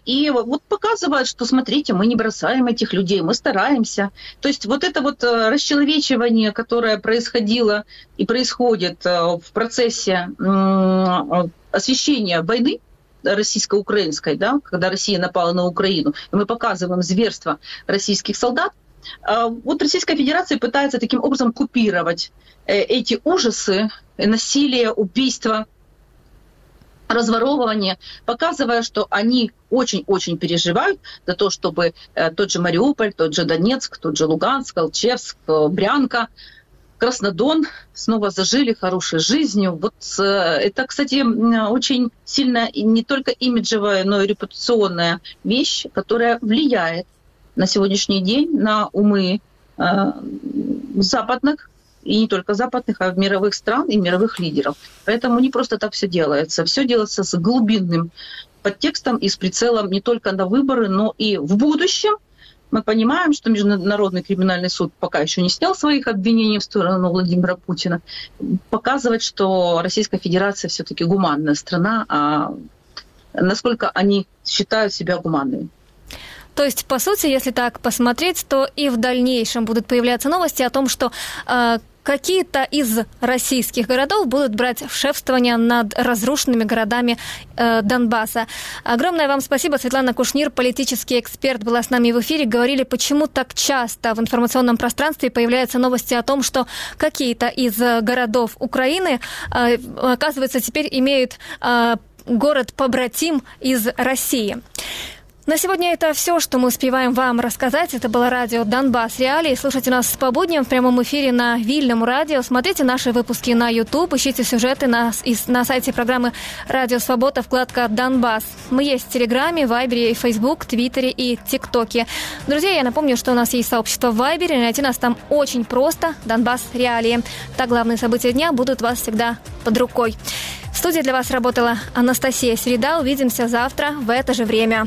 И вот показывает, что, смотрите, мы не бросаем этих людей, мы стараемся. То есть вот это вот э, расчеловечивание, которое происходило и происходит э, в процессе освещения войны, российско-украинской, да, когда Россия напала на Украину, и мы показываем зверство российских солдат, а, вот Российская Федерация пытается таким образом купировать э, эти ужасы, насилие, убийства, разворовывание, показывая, что они очень-очень переживают за то, чтобы э, тот же Мариуполь, тот же Донецк, тот же Луганск, Алчевск, э, Брянка – Краснодон снова зажили хорошей жизнью. Вот э, это, кстати, очень сильно не только имиджевая, но и репутационная вещь, которая влияет на сегодняшний день на умы э, западных и не только западных, а мировых стран и мировых лидеров. Поэтому не просто так все делается. Все делается с глубинным подтекстом и с прицелом не только на выборы, но и в будущем – мы понимаем, что Международный криминальный суд пока еще не снял своих обвинений в сторону Владимира Путина. Показывать, что Российская Федерация все-таки гуманная страна, а насколько они считают себя гуманными. То есть, по сути, если так посмотреть, то и в дальнейшем будут появляться новости о том, что э, какие-то из российских городов будут брать шефствование над разрушенными городами э, Донбасса. Огромное вам спасибо, Светлана Кушнир, политический эксперт, была с нами в эфире. Говорили, почему так часто в информационном пространстве появляются новости о том, что какие-то из городов Украины, э, оказывается, теперь имеют э, город-побратим из России. На сегодня это все, что мы успеваем вам рассказать. Это было радио «Донбасс Реалии». Слушайте нас по будням в прямом эфире на Вильном радио. Смотрите наши выпуски на YouTube, ищите сюжеты на, на сайте программы «Радио Свобода» вкладка «Донбасс». Мы есть в Телеграме, Вайбере, Фейсбук, Твиттере и ТикТоке. Друзья, я напомню, что у нас есть сообщество в Вайбере. Найти нас там очень просто. «Донбасс Реалии». Так главные события дня будут у вас всегда под рукой. В студии для вас работала Анастасия Среда. Увидимся завтра в это же время.